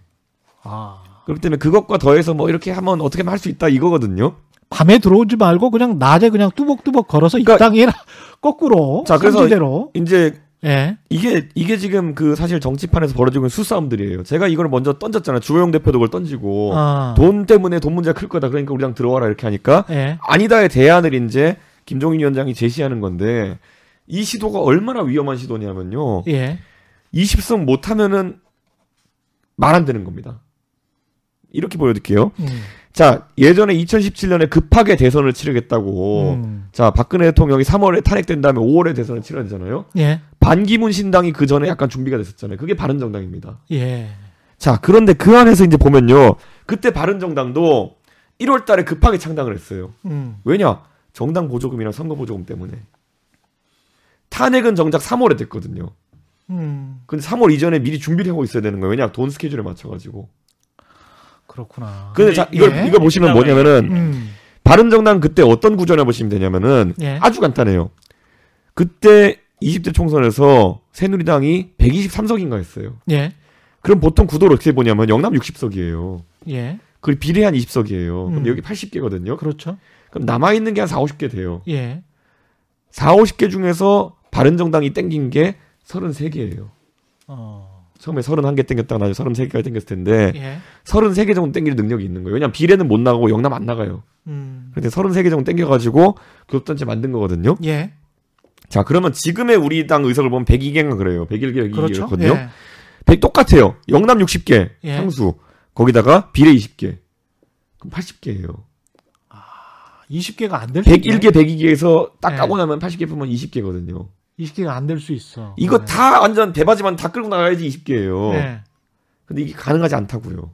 아. 그렇기 때문에 그것과 더해서 뭐 이렇게 하면 어떻게 할 수 있다 이거거든요. 밤에 들어오지 말고 그냥 낮에 그냥 뚜벅뚜벅 걸어서 그러니까- 이 땅에 [LAUGHS] 거꾸로 자, 그래서 선지대로 이제 예. 이게 이게 지금 그 사실 정치판에서 벌어지고 있는 수싸움들이에요. 제가 이걸 먼저 던졌잖아요. 주호영 대표도 그걸 던지고 아. 돈 때문에 돈 문제가 클 거다. 그러니까 우리랑 들어와라 이렇게 하니까 예. 아니다의 대안을 이제 김종인 위원장이 제시하는 건데 이 시도가 얼마나 위험한 시도냐면요. 예. 20석 못하면은 말 안 되는 겁니다. 이렇게 보여드릴게요. 음. 자, 예전에 2017년에 급하게 대선을 치르겠다고. 음. 자, 박근혜 대통령이 3월에 탄핵된 다음에 5월에 대선을 치러야 되잖아요. 예. 반기문 신당이 그 전에 약간 준비가 됐었잖아요. 그게 바른 정당입니다. 예. 자, 그런데 그 안에서 이제 보면요. 그때 바른 정당도 1월 달에 급하게 창당을 했어요. 음. 왜냐? 정당 보조금이랑 선거 보조금 때문에. 탄핵은 정작 3월에 됐거든요. 음. 근데 3월 이전에 미리 준비를 하고 있어야 되는 거예요. 왜냐? 돈 스케줄에 맞춰 가지고. 그렇구나. 근데 자, 이걸, 예. 이걸 보시면 뭐냐면은, 음. 바른정당 그때 어떤 구조냐 보시면 되냐면은, 예. 아주 간단해요. 그때 20대 총선에서 새누리당이 123석인가 했어요. 예. 그럼 보통 구도를 어떻게 보냐면, 영남 60석이에요. 예. 그리고 비례 한 20석이에요. 그럼 음. 여기 80개거든요. 그렇죠. 그럼 남아 있는 게 한 4, 50개 돼요. 예. 4, 50개 중에서 바른정당이 땡긴 게 33개예요. 어. 처음에 31개 땡겼다가 나중에 33개까지 땡겼을 텐데 예. 33개 정도 땡길 능력이 있는 거예요. 왜냐면 비례는 못 나가고 영남 안 나가요. 음. 그런데 33개 정도 땡겨가지고 교섭단체 만든 거거든요. 예. 자 그러면 지금의 우리 당 의석을 보면 102개인가 그래요. 101개, 그렇죠. 102개거든요. 예. 100 똑같아요. 영남 60개 예. 상수 거기다가 비례 20개 그럼 80개예요. 20개가 안 될. 101개, 102개에서 딱 예. 까고 나면 80개 보면 20개거든요. 20개가 안 될 수 있어. 이거 네. 다 완전 대바지만 다 끌고 나가야지 20개예요. 네. 근데 이게 가능하지 않다고요.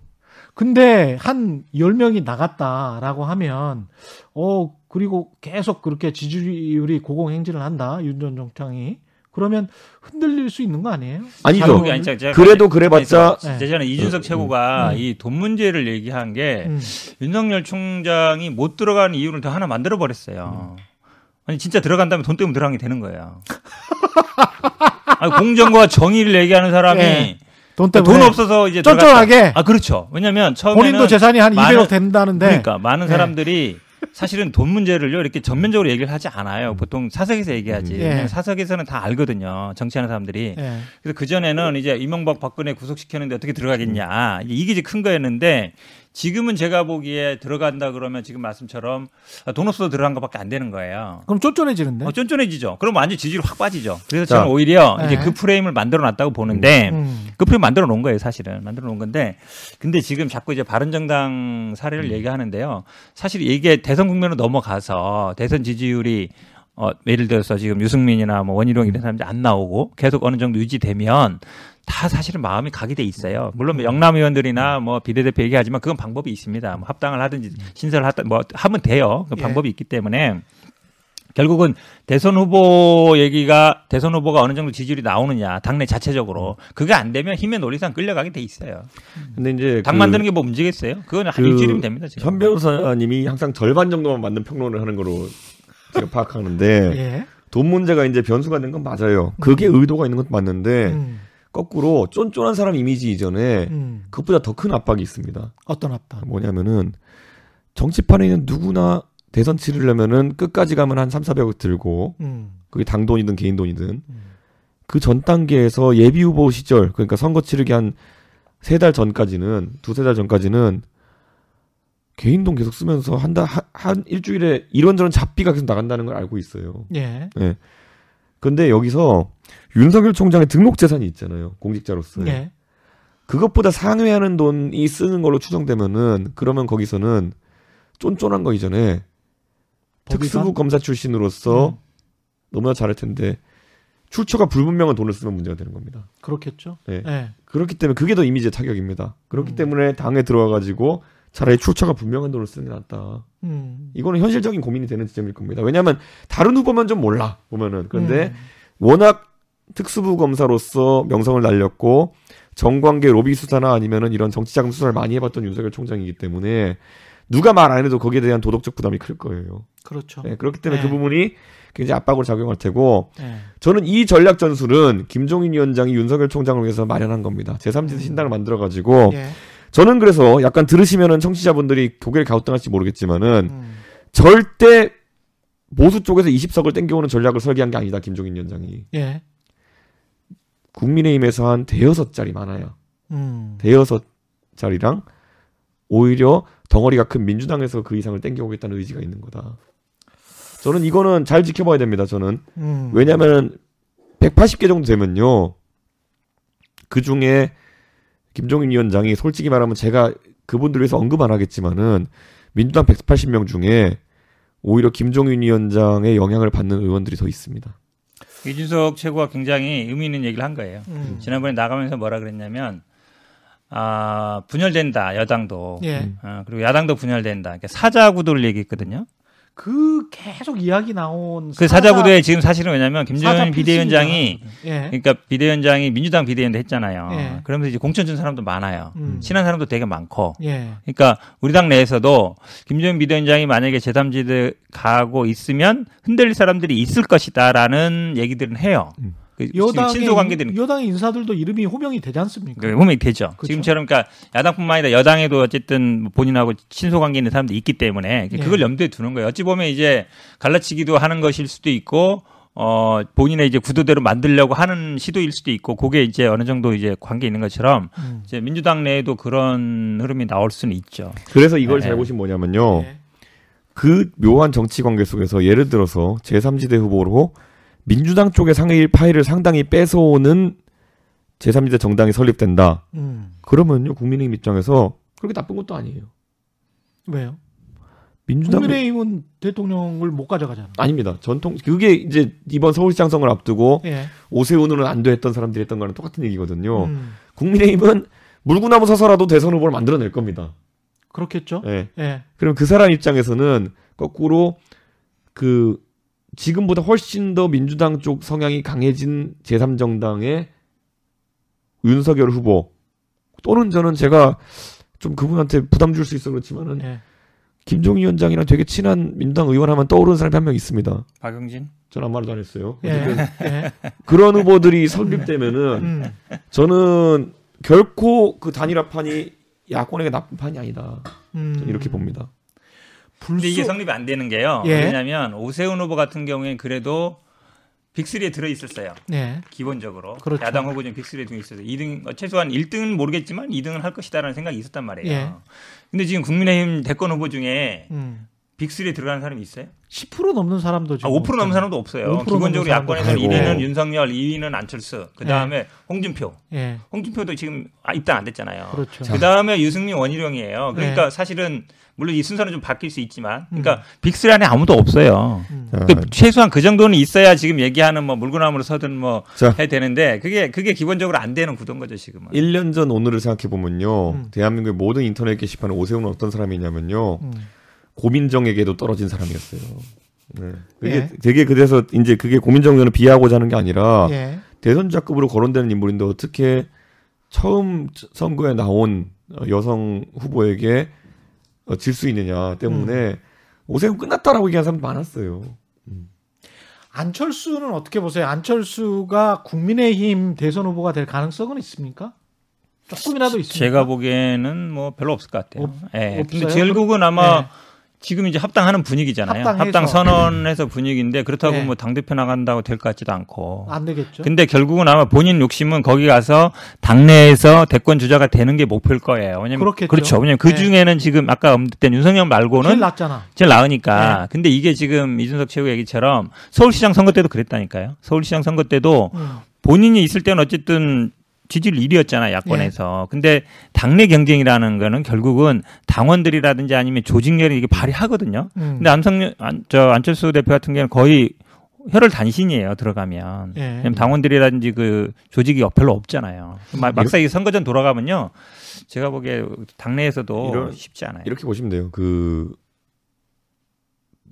근데 한 10명이 나갔다라고 하면 어 그리고 계속 그렇게 지지율이 고공행진을 한다. 윤전 총장이. 그러면 흔들릴 수 있는 거 아니에요? 아니죠. 아니죠. 제가 그래도 그래봤자 예전에 이준석 최고가 음. 이돈 문제를 얘기한 게 음. 윤석열 총장이 못 들어가는 이유를 더 하나 만들어 버렸어요. 아니 진짜 들어간다면 돈 때문에 들어간 게 되는 거예요. [LAUGHS] 아니, 공정과 정의를 얘기하는 사람이 예. 돈돈 때문에 없어서 이제 쫀쫀하게 들어갔다. 아 그렇죠. 왜냐하면 처음에는 본인도 재산이 한 200억 많은- 된다는데 그러니까 많은 네. 사람들이 사실은 돈 문제를요 이렇게 전면적으로 얘기를 하지 않아요. 보통 사석에서 얘기하지. 예. 왜냐면 사석에서는 다 알거든요. 정치하는 사람들이. 예. 그래서 그 전에는 이제 이명박 박근혜 구속시켰는데 어떻게 들어가겠냐 이게 이제 큰 거였는데 지금은 제가 보기에 들어간다 그러면 지금 말씀처럼 아, 돈 없어도 들어간 것밖에 안 되는 거예요. 그럼 쫀쫀해지는데. 어, 쫀쫀해지죠. 그럼 완전 지지율 확 빠지죠. 그래서 자. 저는 오히려 네. 이제 그 프레임을 만들어 놨다고 보는데 음. 그 프레임 만들어 놓은 거예요, 사실은. 만들어 놓은 건데 근데 지금 자꾸 이제 바른정당 사례를 얘기하는데요. 사실 이게 대선 국면으로 넘어가서 대선 지지율이 어, 예를 들어서 지금 유승민이나 뭐 원희룡 이런 사람들이 안 나오고 계속 어느 정도 유지되면 다 사실은 마음이 가게 돼 있어요. 물론 뭐 영남 의원들이나 뭐 비례대표 얘기하지만 그건 방법이 있습니다. 뭐 합당을 하든지 신설을 하든 뭐 하면 돼요. 그 예. 방법이 있기 때문에 결국은 대선 후보 얘기가 대선 후보가 어느 정도 지지율이 나오느냐 당내 자체적으로 그게 안 되면 힘의 논리상 끌려가게 돼 있어요. 근데 이제 당 그 만드는 게 뭐? 그거는 한그 일주일이면 됩니다. 지금. 현 변호사님이 항상 절반 정도만 맞는 평론을 하는 거로 제가 파악하는데 예. 돈 문제가 이제 변수가 된 건 맞아요. 그게 의도가 있는 것도 맞는데 음. 거꾸로 쫀쫀한 사람 이미지 이전에 음. 그것보다 더 큰 압박이 있습니다. 어떤 압박? 뭐냐면은 정치판에 있는 누구나 대선 치르려면은 끝까지 가면 한 3, 400억 들고 음. 그게 당 돈이든 개인 돈이든 음. 그전 단계에서 예비 후보 시절 그러니까 선거 치르기 한 세 달 전까지는 두세 달 전까지는 개인 돈 계속 쓰면서 한다 한, 한 일주일에 이런저런 잡비가 계속 나간다는 걸 알고 있어요. 예. 예. 근데 여기서 윤석열 총장의 등록 재산이 있잖아요. 공직자로서. 예. 그것보다 상회하는 돈이 쓰는 걸로 추정되면은 그러면 거기서는 쫀쫀한 거 이전에 특수부 검사 출신으로서 음. 너무나 잘할 텐데 출처가 불분명한 돈을 쓰면 문제가 되는 겁니다. 그렇겠죠. 예. 예. 그렇기 때문에 그게 더 이미지의 타격입니다. 그렇기 음. 때문에 당에 들어와 가지고 차라리 출처가 분명한 돈을 쓰는 게 낫다. 음. 이거는 현실적인 고민이 되는 지점일 겁니다. 왜냐하면 다른 후보만 좀 몰라 보면은 그런데 음. 워낙 특수부 검사로서 명성을 날렸고 정관계 로비 수사나 아니면은 이런 정치자금 수사를 많이 해봤던 윤석열 총장이기 때문에 누가 말 안 해도 거기에 대한 도덕적 부담이 클 거예요. 그렇죠. 네, 그렇기 때문에 네. 그 부분이 굉장히 압박으로 작용할 테고 예. 저는 이 전략 전술은 김종인 위원장이 윤석열 총장을 위해서 마련한 겁니다. 제3지대 음. 신당을 만들어 가지고 예. 저는 그래서 약간 들으시면은 청취자분들이 고개를 갸우뚱할지 모르겠지만은 음. 절대 보수 쪽에서 20석을 땡겨오는 전략을 설계한 게 아니다. 김종인 위원장이 예. 국민의힘에서 한 대여섯 자리 많아요. 음. 대여섯 자리랑 오히려 덩어리가 큰 민주당에서 그 이상을 땡겨오겠다는 의지가 있는 거다. 저는 이거는 잘 지켜봐야 됩니다. 저는 음. 왜냐하면 180개 정도 되면요. 그 중에 김종인 위원장이 솔직히 말하면 제가 그분들 위해서 언급 안 하겠지만은 민주당 180명 중에 오히려 김종인 위원장의 영향을 받는 의원들이 더 있습니다. 이준석 최고가 굉장히 의미 있는 얘기를 한 거예요. 음. 지난번에 나가면서 뭐라 그랬냐면 아 분열된다 여당도 예. 어, 그리고 야당도 분열된다. 그러니까 사자 구도를 얘기했거든요. 그 계속 이야기 나온 그 사자 구도에 지금 사실은 왜냐면 김정은 비대위원장이. 예. 그러니까 비대위원장이 민주당 비대위원장 했잖아요. 예. 그러면서 이제 공천 준 사람도 많아요. 음. 친한 사람도 되게 많고. 예. 그러니까 우리 당 내에서도 김정은 비대위원장이 만약에 제3지대 가고 있으면 흔들릴 사람들이 있을 것이다라는 얘기들은 해요. 음. 그 여당의 친소 관계들은 여당의 인사들도 이름이 호명이 되지 않습니까? 그 호명이 되죠. 그렇죠. 지금처럼 그러니까 야당뿐만 아니라 여당에도 어쨌든 뭐 본인하고 친소 관계 있는 사람들이 있기 때문에 그걸 예. 염두에 두는 거예요. 어찌 보면 이제 갈라치기도 하는 것일 수도 있고 어 본인의 이제 구도대로 만들려고 하는 시도일 수도 있고 그게 이제 어느 정도 이제 관계 있는 것처럼 음. 이제 민주당 내에도 그런 흐름이 나올 수는 있죠. 그래서 이걸 네. 잘 보신 뭐냐면요. 예. 그 묘한 정치 관계 속에서 예를 들어서 제3지대 후보로 민주당 쪽의 상위 파일을 상당히 뺏어오는 제3지대 정당이 설립된다. 음. 그러면요 국민의힘 입장에서 그렇게 나쁜 것도 아니에요. 왜요? 민주당 국민의힘은 대통령을 못 가져가잖아. 아닙니다. 전통 그게 이제 이번 서울시장 선거를 앞두고 예. 오세훈은 안 됐던 사람들이 했던 거랑 똑같은 얘기거든요. 음. 국민의힘은 물구나무 서서라도 대선 후보를 만들어낼 겁니다. 그렇겠죠. 예. 예. 그럼 그 사람 입장에서는 거꾸로 그 지금보다 훨씬 더 민주당 쪽 성향이 강해진 제3정당의 윤석열 후보 또는 저는 제가 좀 그분한테 부담 줄 수 있어 그렇지만은 예. 김종인 위원장이랑 되게 친한 민주당 의원 하면 떠오르는 사람이 한 명 있습니다. 박영진 저는 아무 말도 안 했어요. 예. 예. 그런 후보들이 설립되면은 음. 저는 결코 그 단일화판이 야권에게 나쁜 판이 아니다. 음. 저는 이렇게 봅니다. 근데 이게 불소 성립이 안 되는 게요. 예. 왜냐하면 오세훈 후보 같은 경우에는 그래도 빅3에 들어 있었어요. 예. 기본적으로 그렇죠. 야당 후보 중 빅3에 들어 있어서 2등 어, 최소한 1등은 모르겠지만 2등은 할 것이다라는 생각이 있었단 말이에요. 예. 근데 지금 국민의힘 대권 후보 중에 음. 빅3에 들어가는 사람이 있어요? 10% 넘는 사람도 아, 지금 5% 넘는 사람도 없어요. 5% 기본적으로 야권에서는 사람도 1위는 없고. 윤석열, 2위는 안철수, 그 다음에 홍준표. 예. 홍준표도 지금 아, 입당 안 됐잖아요. 그렇죠. 그 다음에 유승민 원희룡이에요. 그러니까 네. 사실은 물론 이 순서는 좀 바뀔 수 있지만, 음. 그러니까 빅3 안에 아무도 없어요. 음. 자, 그 최소한 그 정도는 있어야 지금 얘기하는 뭐 물구나무로 서든 뭐 자. 해야 되는데 그게 그게 기본적으로 안 되는 구도인 거죠 지금은. 1년 전 오늘을 생각해 보면요. 음. 대한민국의 모든 인터넷 게시판에 오세훈은 어떤 사람이냐면요. 음. 고민정에게도 떨어진 사람이었어요. 네. 그게 예. 되게 그래서 이제 그게 고민정 의원을 비하하고자 하는 게 아니라 예. 대선주자급으로 거론되는 인물인데 어떻게 처음 선거에 나온 어, 여성 후보에게 질수 있느냐 때문에 음. 오세훈 끝났다라고 얘기하는 사람도 많았어요. 안철수는 어떻게 보세요? 안철수가 국민의힘 대선 후보가 될 가능성은 있습니까? 조금이라도 있습니까? 제가 보기에는 뭐 별로 없을 것 같아요. 없- 예. 근데 결국은 아마 네. 지금 이제 합당하는 분위기잖아요. 합당해서. 합당 선언해서 분위기인데 그렇다고 네. 뭐 당 대표 나간다고 될 것 같지도 않고. 안 되겠죠. 근데 결국은 아마 본인 욕심은 거기 가서 당내에서 대권 주자가 되는 게 목표일 거예요. 왜냐면 그렇겠죠. 그렇죠. 왜냐면 그 네. 중에는 지금 아까 언급된 윤석열 말고는 제일 낫잖아. 제일 나으니까. 네. 근데 이게 지금 이준석 최고 얘기처럼 서울시장 선거 때도 그랬다니까요. 서울시장 선거 때도 음. 본인이 있을 때는 어쨌든 지지율 1위였잖아 야권에서. 근데 당내 경쟁이라는 거는 결국은 당원들이라든지 아니면 조직력이 이게 발휘하거든요. 음. 근데 안성열 안, 저 안철수 대표 같은 경우는 거의 혈을 단신이에요 들어가면. 예. 당원들이라든지 그 조직이 별로 없잖아요. 마- 막상 이 선거전 돌아가면요. 제가 보기에 당내에서도 이런- 쉽지 않아요. 이렇게 보시면 돼요. 그,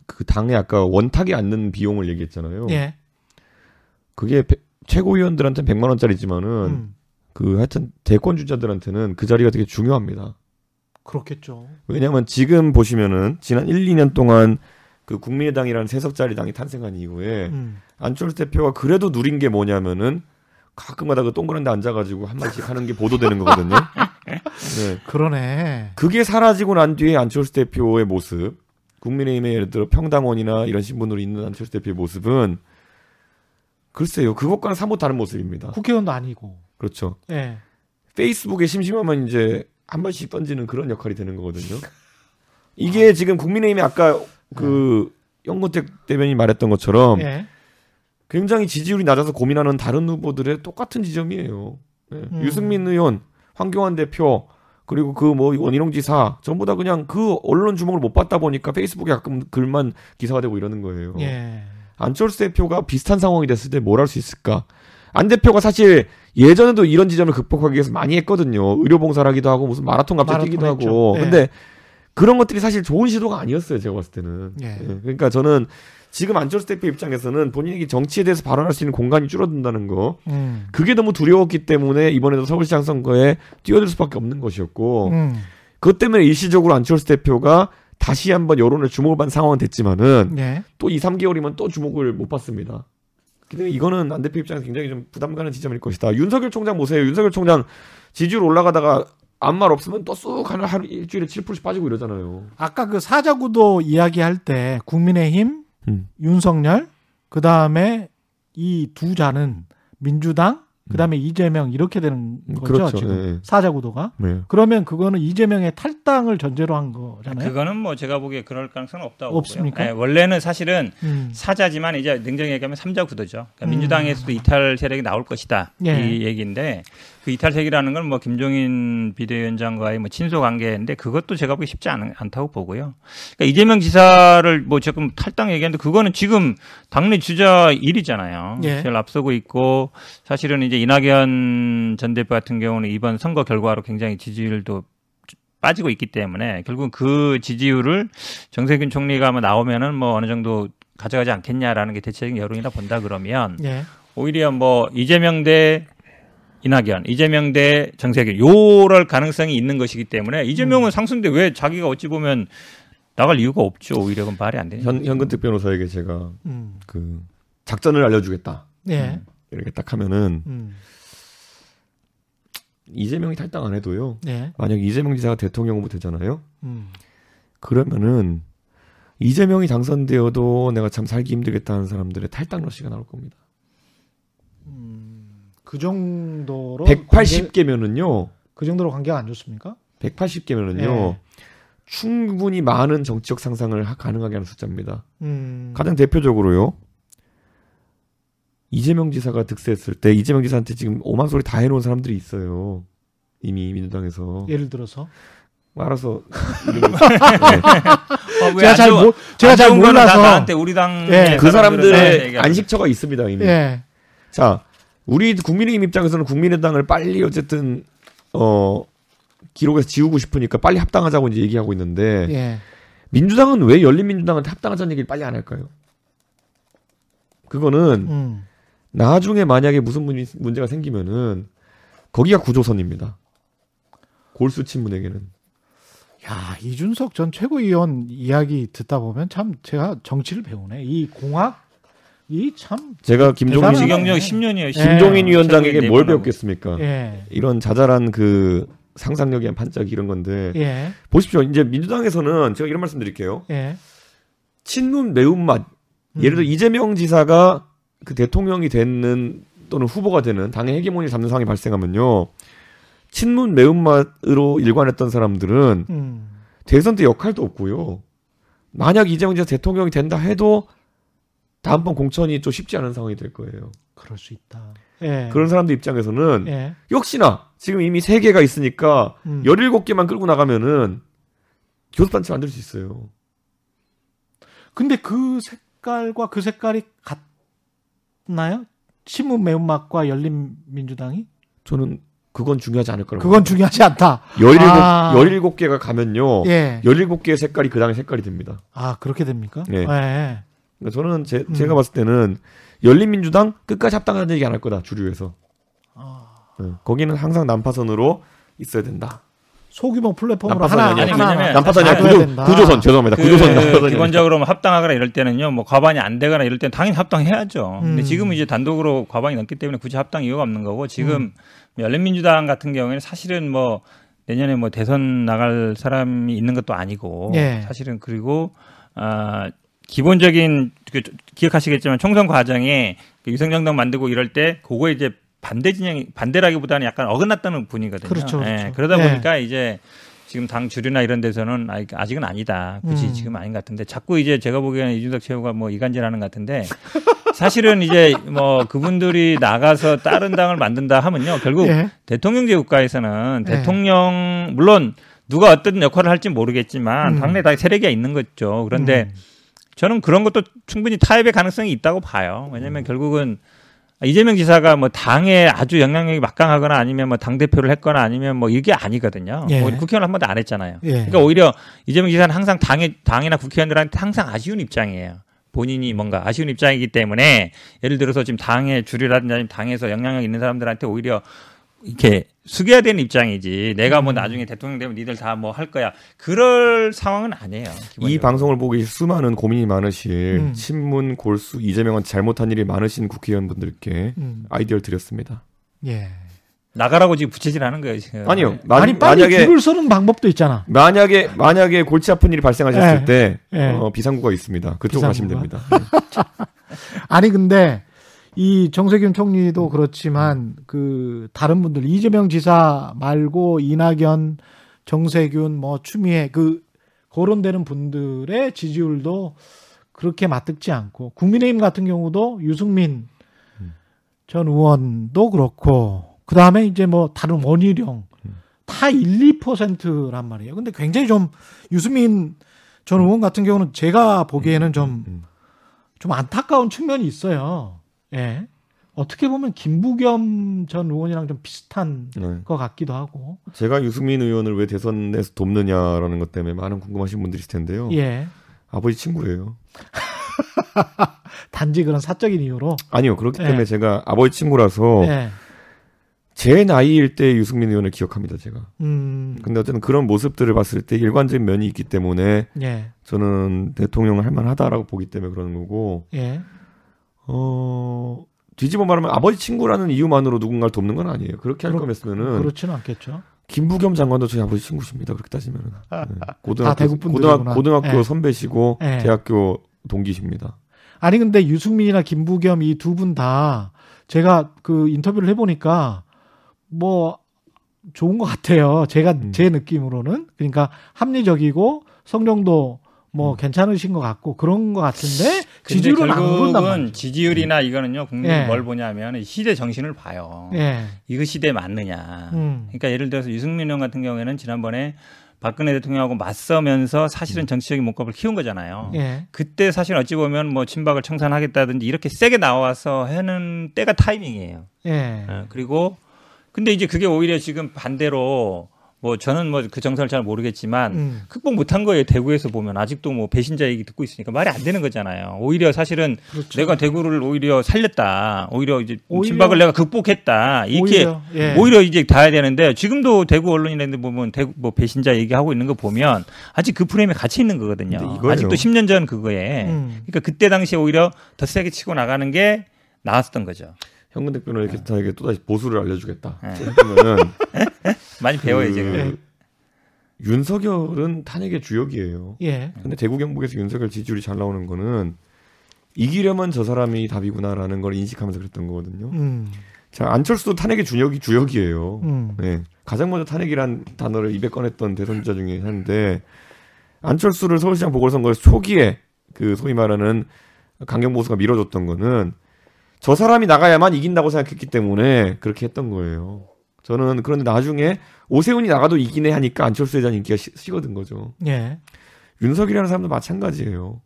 그 당에 아까 원탁이 않는 비용을 얘기했잖아요. 예. 그게 배- 최고위원들한테는 100만 원짜리지만은 음. 그 하여튼 대권 주자들한테는 그 자리가 되게 중요합니다. 그렇겠죠. 왜냐하면 지금 보시면은 지난 1, 2년 동안 그 국민의당이라는 세석짜리 당이 탄생한 이후에 음. 안철수 대표가 그래도 누린 게 뭐냐면은 가끔가다 그 동그란 데 앉아가지고 한 마디씩 하는 게 보도되는 거거든요. [LAUGHS] 네. 그러네. 그게 사라지고 난 뒤에 안철수 대표의 모습, 국민의힘의 예를 들어 평당원이나 이런 신분으로 있는 안철수 대표의 모습은 글쎄요, 그것과는 사뭇 다른 모습입니다. 국회의원도 아니고. 그렇죠. 예. 페이스북에 심심하면 이제 한 번씩 던지는 그런 역할이 되는 거거든요. [LAUGHS] 이게 지금 국민의힘이 아까 그 영건택 대변인이 말했던 것처럼 예. 굉장히 지지율이 낮아서 고민하는 다른 후보들의 똑같은 지점이에요. 네. 음. 유승민 의원, 황교안 대표, 그리고 그 뭐 원희룡 지사 전부 다 그냥 그 언론 주목을 못 받다 보니까 페이스북에 가끔 글만 기사가 되고 이러는 거예요. 예. 안철수 대표가 비슷한 상황이 됐을 때 뭘 할 수 있을까? 안 대표가 사실 예전에도 이런 지점을 극복하기 위해서 많이 했거든요. 의료봉사를 하기도 하고 무슨 마라톤 갑자기 마라톤 뛰기도 했죠. 하고. 예. 근데 그런 것들이 사실 좋은 시도가 아니었어요. 제가 봤을 때는. 예. 예. 그러니까 저는 지금 안철수 대표 입장에서는 본인에게 정치에 대해서 발언할 수 있는 공간이 줄어든다는 거. 음. 그게 너무 두려웠기 때문에 이번에도 서울시장 선거에 뛰어들 수밖에 없는 것이었고. 음. 그것 때문에 일시적으로 안철수 대표가 다시 한번 여론의 주목을 받는 상황은 됐지만은 예. 또 2, 3개월이면 또 주목을 못 받습니다. 근데 이거는 안 대표 입장에서 굉장히 좀 부담 가는 지점일 것이다. 윤석열 총장 보세요. 윤석열 총장 지지율 올라가다가 아무 말 없으면 또 쑥 하루, 하루 일주일에 7%씩 빠지고 이러잖아요. 아까 그 사자구도 이야기할 때 국민의힘, 음. 윤석열, 그 다음에 이 두 자는 민주당, 그 다음에 이재명 이렇게 되는 음, 거죠 그렇죠. 지금 예, 예. 사자 구도가. 네. 그러면 그거는 이재명의 탈당을 전제로 한 거잖아요. 그거는 뭐 제가 보기에 그럴 가능성은 없다고 없습니까? 보고요. 네, 원래는 사실은 음. 사자지만 이제 냉정히 얘기하면 삼자 구도죠. 그러니까 음. 민주당에서도 이탈 세력이 나올 것이다. 예. 이 얘기인데 그 이탈 세력이라는 건 뭐 김종인 비대위원장과의 뭐 친소 관계인데 그것도 제가 보기 쉽지 않, 않다고 보고요. 그러니까 이재명 지사를 뭐 조금 탈당 얘기하는데 그거는 지금 당내 주자 일이잖아요. 예. 제일 앞서고 있고 사실은 이제 이낙연 전 대표 같은 경우는 이번 선거 결과로 굉장히 지지율도 빠지고 있기 때문에 결국 그 지지율을 정세균 총리가 아마 나오면은 뭐 어느 정도 가져가지 않겠냐라는 게 대체적인 여론이라 본다 그러면 예. 오히려 뭐 이재명 대 이낙연, 이재명 대 정세균 요럴 가능성이 있는 것이기 때문에 이재명은 음. 상승돼 왜 자기가 어찌 보면 나갈 이유가 없죠. 오히려 그건 말이 안 되죠. 현, 현근택 변호사에게 제가 음. 그 작전을 알려주겠다. 예. 이렇게 딱 하면은 음. 이재명이 탈당 안 해도요. 예. 만약 이재명 지사가 대통령 후보 되잖아요. 음. 그러면은 이재명이 당선되어도 내가 참 살기 힘들겠다는 사람들의 탈당 러시가 나올 겁니다. 그 정도로 180개면은요. 그 정도로 관계가 안 좋습니까? 180개면은요. 예. 충분히 많은 정치적 상상을 하- 가능하게 하는 숫자입니다. 음. 가장 대표적으로요. 이재명 지사가 득세했을 때 이재명 지사한테 지금 오만 소리 다 해놓은 사람들이 있어요. 이미 민주당에서 예를 들어서 알아서 [LAUGHS] 어, 제가 잘 모, 제가 잘 몰라서 나한테 우리 당 예. 그 사람들의 안식처가 있습니다 이미. 예. 자, 우리 국민의힘 입장에서는 국민의당을 빨리 어쨌든 어 기록에서 지우고 싶으니까 빨리 합당하자고 이제 얘기하고 있는데 예. 민주당은 왜 열린민주당한테 합당하자는 얘기를 빨리 안 할까요? 그거는 음. 나중에 만약에 무슨 문- 문제가 생기면은 거기가 구조선입니다. 골수 친문에게는. 야, 이준석 전 최고위원 이야기 듣다 보면 참 제가 정치를 배우네. 이 공학 이 참 제가 김종인. 지경력 10년이에요. 예. 김종인 위원장에게 네 뭘. 배웠겠습니까? 예. 이런 자잘한 그 상상력에 한 반짝 이런 건데 예. 보십시오. 이제 민주당에서는 제가 이런 말씀 드릴게요. 예. 친문 매운맛. 음. 예를 들어 이재명 지사가 그 대통령이 되는 또는 후보가 되는 당의 헤게모니 잡는 상황이 발생하면요. 친문 매운맛으로 일관했던 사람들은 음. 대선 때 역할도 없고요. 만약 이재명 지사 대통령이 된다 해도 다음번 공천이 좀 쉽지 않은 상황이 될 거예요. 그럴 수 있다. 예. 그런 사람들 입장에서는 예. 역시나 지금 이미 세 개가 있으니까 음. 17개만 끌고 나가면은 교섭단체 만들 수 있어요. 근데 그 색깔과 그 색깔이 같나요? 신문 매운맛과 열린 민주당이? 저는 그건 중요하지 않을 거라고. 그건 중요하지 않다. 17, 아. 17개가 가면요. 예. 17개의 색깔이 그 당의 색깔이 됩니다. 아 그렇게 됩니까? 네. 예. 그러니까 저는 제, 음. 제가 봤을 때는 열린민주당 끝까지 합당하는 얘기 안 할 거다 주류에서. 아. 네. 거기는 항상 난파선으로 있어야 된다. 소규모 플랫폼으로 하나 아니라 하나 왜냐면 난파선이 아니라 구조, 된다. 구조선 죄송합니다. 그 구조선 난파선이 기본적으로 뭐 합당하거나 이럴 때는요, 뭐 과반이 안 되거나 이럴 때는 당연히 합당해야죠. 근데 음. 지금은 이제 단독으로 과반이 넘기 때문에 굳이 합당 이유가 없는 거고 지금 음. 열린민주당 같은 경우에는 사실은 뭐 내년에 뭐 대선 나갈 사람이 있는 것도 아니고 예. 사실은 그리고 아 기본적인 그 기억하시겠지만 총선 과정에 그 유승정당 만들고 이럴 때 그거에 이제 반대 진영이 반대라기보다는 약간 어긋났다는 분이거든요. 그렇죠, 그렇죠. 예, 그러다 예. 보니까 이제 지금 당 주류나 이런 데서는 아직- 아직은 아니다. 굳이 음. 지금 아닌 것 같은데 자꾸 이제 제가 보기에는 이준석 최고가 뭐 이간질하는 것 같은데 [LAUGHS] 사실은 이제 뭐 그분들이 나가서 다른 당을 만든다 하면요 결국 예. 대통령제 국가에서는 네. 대통령 물론 누가 어떤 역할을 할지 모르겠지만 음. 당내 다 세력이 있는 거죠. 그런데 음. 저는 그런 것도 충분히 타협의 가능성이 있다고 봐요. 왜냐하면 결국은 이재명 지사가 뭐 당에 아주 영향력이 막강하거나 아니면 뭐 당 대표를 했거나 아니면 뭐 이게 아니거든요. 예. 뭐 국회의원 한 번도 안 했잖아요. 예. 그러니까 오히려 이재명 지사는 항상 당에 당이나 국회의원들한테 항상 아쉬운 입장이에요. 본인이 뭔가 아쉬운 입장이기 때문에 예를 들어서 지금 당의 주류라든지 아니면 당에서 영향력 있는 사람들한테 오히려 이렇게 숙여야 되는 입장이지. 내가 뭐 음. 나중에 대통령 되면 니들 다 뭐 할 거야. 그럴 상황은 아니에요. 이 기본적으로. 방송을 보고 계신 수많은 고민이 많으실 음. 친문 골수 이재명한테 잘못한 일이 많으신 국회의원분들께 음. 아이디어를 드렸습니다. 예. 나가라고 지금 부채질하는 거예요 지금. 아니요. 마- 아니 빨리 만약에 줄을 서는 방법도 있잖아. 만약에 만약에 골치 아픈 일이 발생하셨을 예. 때 예. 어, 비상구가 있습니다. 그쪽 가시면 비상구가? 됩니다. [LAUGHS] 아니 근데 이 정세균 총리도 그렇지만 그 다른 분들 이재명 지사 말고 이낙연, 정세균, 뭐 추미애 그 거론되는 분들의 지지율도 그렇게 맞듣지 않고 국민의힘 같은 경우도 유승민 전 의원도 그렇고 그 다음에 이제 뭐 다른 원희룡 다 1, 2%란 말이에요. 근데 굉장히 좀 유승민 전 의원 같은 경우는 제가 보기에는 좀 음. 좀 안타까운 측면이 있어요. 예. 어떻게 보면 김부겸 전 의원이랑 좀 비슷한 네. 것 같기도 하고. 제가 유승민 의원을 왜 대선에서 돕느냐라는 것 때문에 많은 궁금하신 분들이 있을 텐데요. 예. 아버지 친구예요. [LAUGHS] 단지 그런 사적인 이유로. 아니요. 그렇기 예. 때문에 제가 아버지 친구라서 예. 제 나이일 때 유승민 의원을 기억합니다. 제가. 음. 근데 어쨌든 그런 모습들을 봤을 때 일관적인 면이 있기 때문에 예. 저는 대통령을 할 만하다라고 보기 때문에 그러는 거고 예. 어 뒤집어 말하면 아버지 친구라는 이유만으로 누군가를 돕는 건 아니에요. 그렇게 할 그렇- 거면은 그렇지는 않겠죠. 김부겸 장관도 저희 아버지 친구십니다. 그렇게 따지면은 네. 고등학교 대구 분들이구나. 고등학, 고등학교 예. 선배시고 예. 대학교 동기십니다. 아니 근데 유승민이나 김부겸 이 두 분 다 제가 그 인터뷰를 해보니까 뭐 좋은 것 같아요. 제가 음. 제 느낌으로는 그러니까 합리적이고 성령도 뭐 음. 괜찮으신 것 같고 그런 것 같은데 지지율은 안 오른단 말이죠. 지지율이나 이거는요 국민이 예. 뭘 보냐면 시대 정신을 봐요. 예. 이거 시대에 맞느냐. 음. 그러니까 예를 들어서 유승민 의원 같은 경우에는 지난번에 박근혜 대통령하고 맞서면서 사실은 정치적인 몸값을 키운 거잖아요. 예. 그때 사실 어찌 보면 뭐 친박을 청산하겠다든지 이렇게 세게 나와서 하는 때가 타이밍이에요. 예. 어, 그리고 근데 이제 그게 오히려 지금 반대로 뭐 저는 뭐 그 정서를 잘 모르겠지만 음. 극복 못한 거예요. 대구에서 보면 아직도 뭐 배신자 얘기 듣고 있으니까 말이 안 되는 거잖아요. 오히려 사실은 그렇죠. 내가 대구를 오히려 살렸다. 오히려 이제 오히려- 진박을 내가 극복했다. 이렇게 오히려, 예. 오히려 이제 다 해야 되는데 지금도 대구 언론이라는데 보면 대구 뭐 배신자 얘기하고 있는 거 보면 아직 그 프레임에 갇혀 있는 거거든요. 아직도 10년 전 그거에. 음. 그러니까 그때 당시에 오히려 더 세게 치고 나가는 게 나았던 거죠. 현근 대표는 이렇게 다에게 또다시 보수를 알려주겠다. 네. 그러면은 [LAUGHS] 많이 배워요 그 지금. 윤석열은 탄핵의 주역이에요. 예. 근데 대구 경북에서 윤석열 지지율이 잘 나오는 거는 이기려면 저 사람이 답이구나라는 걸 인식하면서 그랬던 거거든요. 음. 자 안철수도 탄핵의 주역이 주역이에요. 음. 네. 가장 먼저 탄핵이란 단어를 입에 꺼냈던 대선주자 중에 하나인데 안철수를 서울시장 보궐선거에서 초기에 그 소위 말하는 강경 보수가 밀어줬던 거는 저 사람이 나가야만 이긴다고 생각했기 때문에 그렇게 했던 거예요. 저는 그런데 나중에 오세훈이 나가도 이기네 하니까 안철수에 대한 인기가 시- 식어든 거죠. 예. 윤석이라는 사람도 마찬가지예요.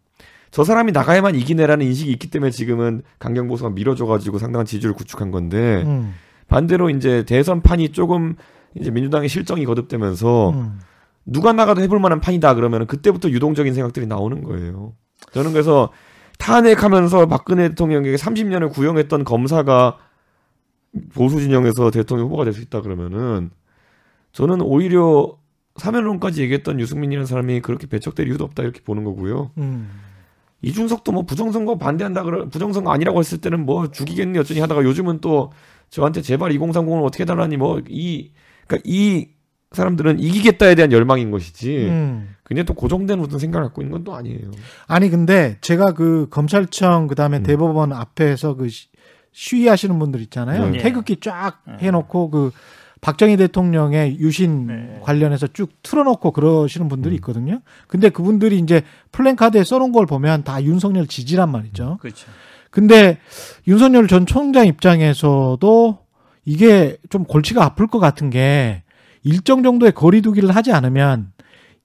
저 사람이 나가야만 이기네라는 인식이 있기 때문에 지금은 강경 보수가 밀어줘가지고 상당한 지지를 구축한 건데 음. 반대로 이제 대선 판이 조금 이제 민주당의 실정이 거듭되면서 음. 누가 나가도 해볼 만한 판이다 그러면 그때부터 유동적인 생각들이 나오는 거예요. 저는 그래서 탄핵하면서 박근혜 대통령에게 30년을 구형했던 검사가 보수 진영에서 대통령 후보가 될 수 있다 그러면은 저는 오히려 사면론까지 얘기했던 유승민이라는 사람이 그렇게 배척될 이유도 없다 이렇게 보는 거고요. 음. 이준석도 뭐 부정선거 반대한다 그러 부정선거 아니라고 했을 때는 뭐 죽이겠니 어쩌니 하다가 요즘은 또 저한테 제발 2030을 어떻게 해달라니 뭐 이 그러니까 이 사람들은 이기겠다에 대한 열망인 것이지 음. 그냥 또 고정된 어떤 생각을 갖고 있는 건 또 아니에요. 아니 근데 제가 그 검찰청 그다음에 음. 대법원 앞에서 그 시- 시위하시는 분들 있잖아요. 네. 태극기 쫙 네. 해놓고 그 박정희 대통령의 유신 네. 관련해서 쭉 틀어놓고 그러시는 분들이 음. 있거든요. 근데 그분들이 이제 플랜카드에 써놓은 걸 보면 다 윤석열 지지란 말이죠. 그렇죠. 근데 윤석열 전 총장 입장에서도 이게 좀 골치가 아플 것 같은 게 일정 정도의 거리두기를 하지 않으면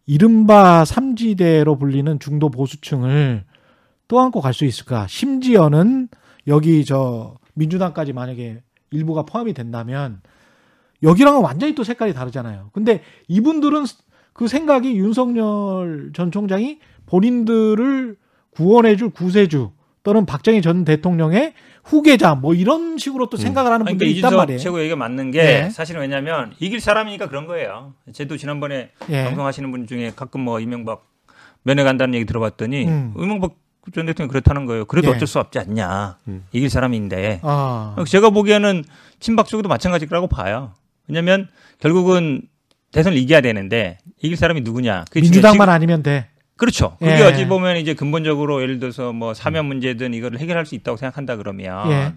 이른바 삼지대로 불리는 중도 보수층을 또 안고 갈 수 있을까? 심지어는 여기 저 민주당까지 만약에 일부가 포함이 된다면 여기랑은 완전히 또 색깔이 다르잖아요. 근데 이분들은 그 생각이 윤석열 전 총장이 본인들을 구원해줄 구세주 또는 박정희 전 대통령의 후계자 뭐 이런 식으로 또 생각을 하는 그러니까 분들이 있단 이준석 말이에요. 최고 얘기가 맞는 게 네. 사실은 왜냐하면 이길 사람이니까 그런 거예요. 제도 지난번에 예. 방송하시는 분 중에 가끔 뭐 이명박 면회 간다는 얘기 들어봤더니 음. 이명박 전 대통령 이 그렇다는 거예요. 그래도 예. 어쩔 수 없지 않냐. 음. 이길 사람인데. 아, 제가 보기에는 친박 쪽도 마찬가지라고 봐요. 왜냐하면 결국은 대선을 이겨야 되는데 이길 사람이 누구냐. 그게 민주당만 아니면 돼. 그렇죠. 그게 예. 어찌 보면 이제 근본적으로 예를 들어서 뭐 사면 문제든 이거를 해결할 수 있다고 생각한다 그러면 예.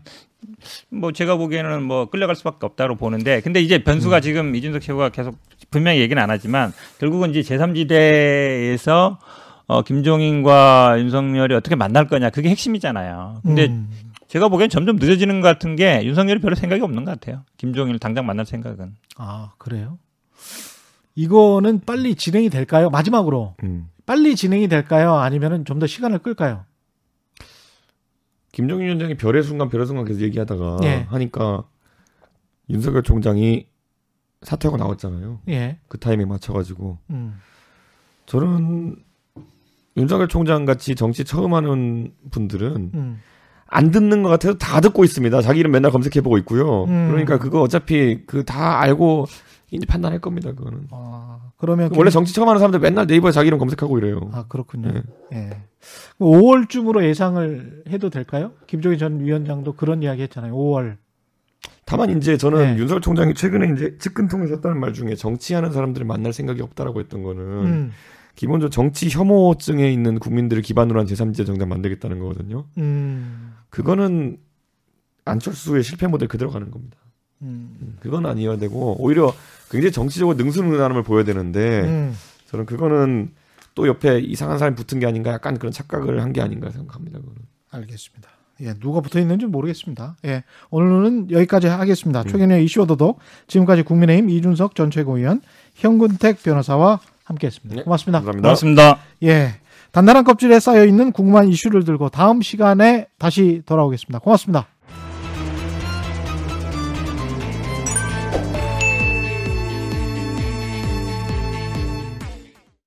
뭐 제가 보기에는 뭐 끌려갈 수밖에 없다고 보는데 근데 이제 변수가 지금 이준석 최고가 계속 분명히 얘기는 안 하지만 결국은 이제 제3지대에서 어 김종인과 윤석열이 어떻게 만날 거냐 그게 핵심이잖아요. 근데 음. 제가 보기엔 점점 늦어지는 것 같은 게 윤석열이 별로 생각이 없는 것 같아요. 김종인을 당장 만날 생각은. 아 그래요? 이거는 빨리 진행이 될까요? 마지막으로 음. 빨리 진행이 될까요? 아니면은 좀 더 시간을 끌까요? 김정인 위원장이 별의 순간 별의 순간 계속 얘기하다가 예. 하니까 윤석열 총장이 사퇴하고 나왔잖아요. 예. 그 타이밍 맞춰가지고 음. 저는 윤석열 총장 같이 정치 처음 하는 분들은 음. 안 듣는 것 같아서 다 듣고 있습니다. 자기 이름 맨날 검색해 보고 있고요. 음. 그러니까 그거 어차피 그 다 알고 이제 판단할 겁니다. 그거는. 아, 그러면 원래 정치 처음 하는 사람들 맨날 네이버에 자기 이름 검색하고 이래요. 아 그렇군요. 네. 예. 5월쯤으로 예상을 해도 될까요? 김종인 전 위원장도 그런 이야기 했잖아요. 5월. 다만 이제 저는 네. 윤석열 총장이 최근에 이제 측근 통해서 했다는 말 중에 정치하는 사람들을 만날 생각이 없다라고 했던 거는 음. 기본적으로 정치 혐오증에 있는 국민들을 기반으로 한 제3지대 정당 만들겠다는 거거든요. 음. 그거는 안철수의 실패 모델 그대로 가는 겁니다. 음. 그건 아니어야 되고 오히려 굉장히 정치적으로 능수능란함을 보여야 되는데 음. 저는 그거는 또 옆에 이상한 사람이 붙은 게 아닌가 약간 그런 착각을 한 게 아닌가 생각합니다. 그거는. 알겠습니다. 예, 누가 붙어 있는지 모르겠습니다. 예, 오늘은 여기까지 하겠습니다. 음. 최경영 이슈 오도독 지금까지 국민의힘 이준석 전 최고위원 현근택 변호사와 함께했습니다. 네, 고맙습니다. 감사합니다. 고맙습니다. 예, 단단한 껍질에 쌓여 있는 궁금한 이슈를 들고 다음 시간에 다시 돌아오겠습니다. 고맙습니다.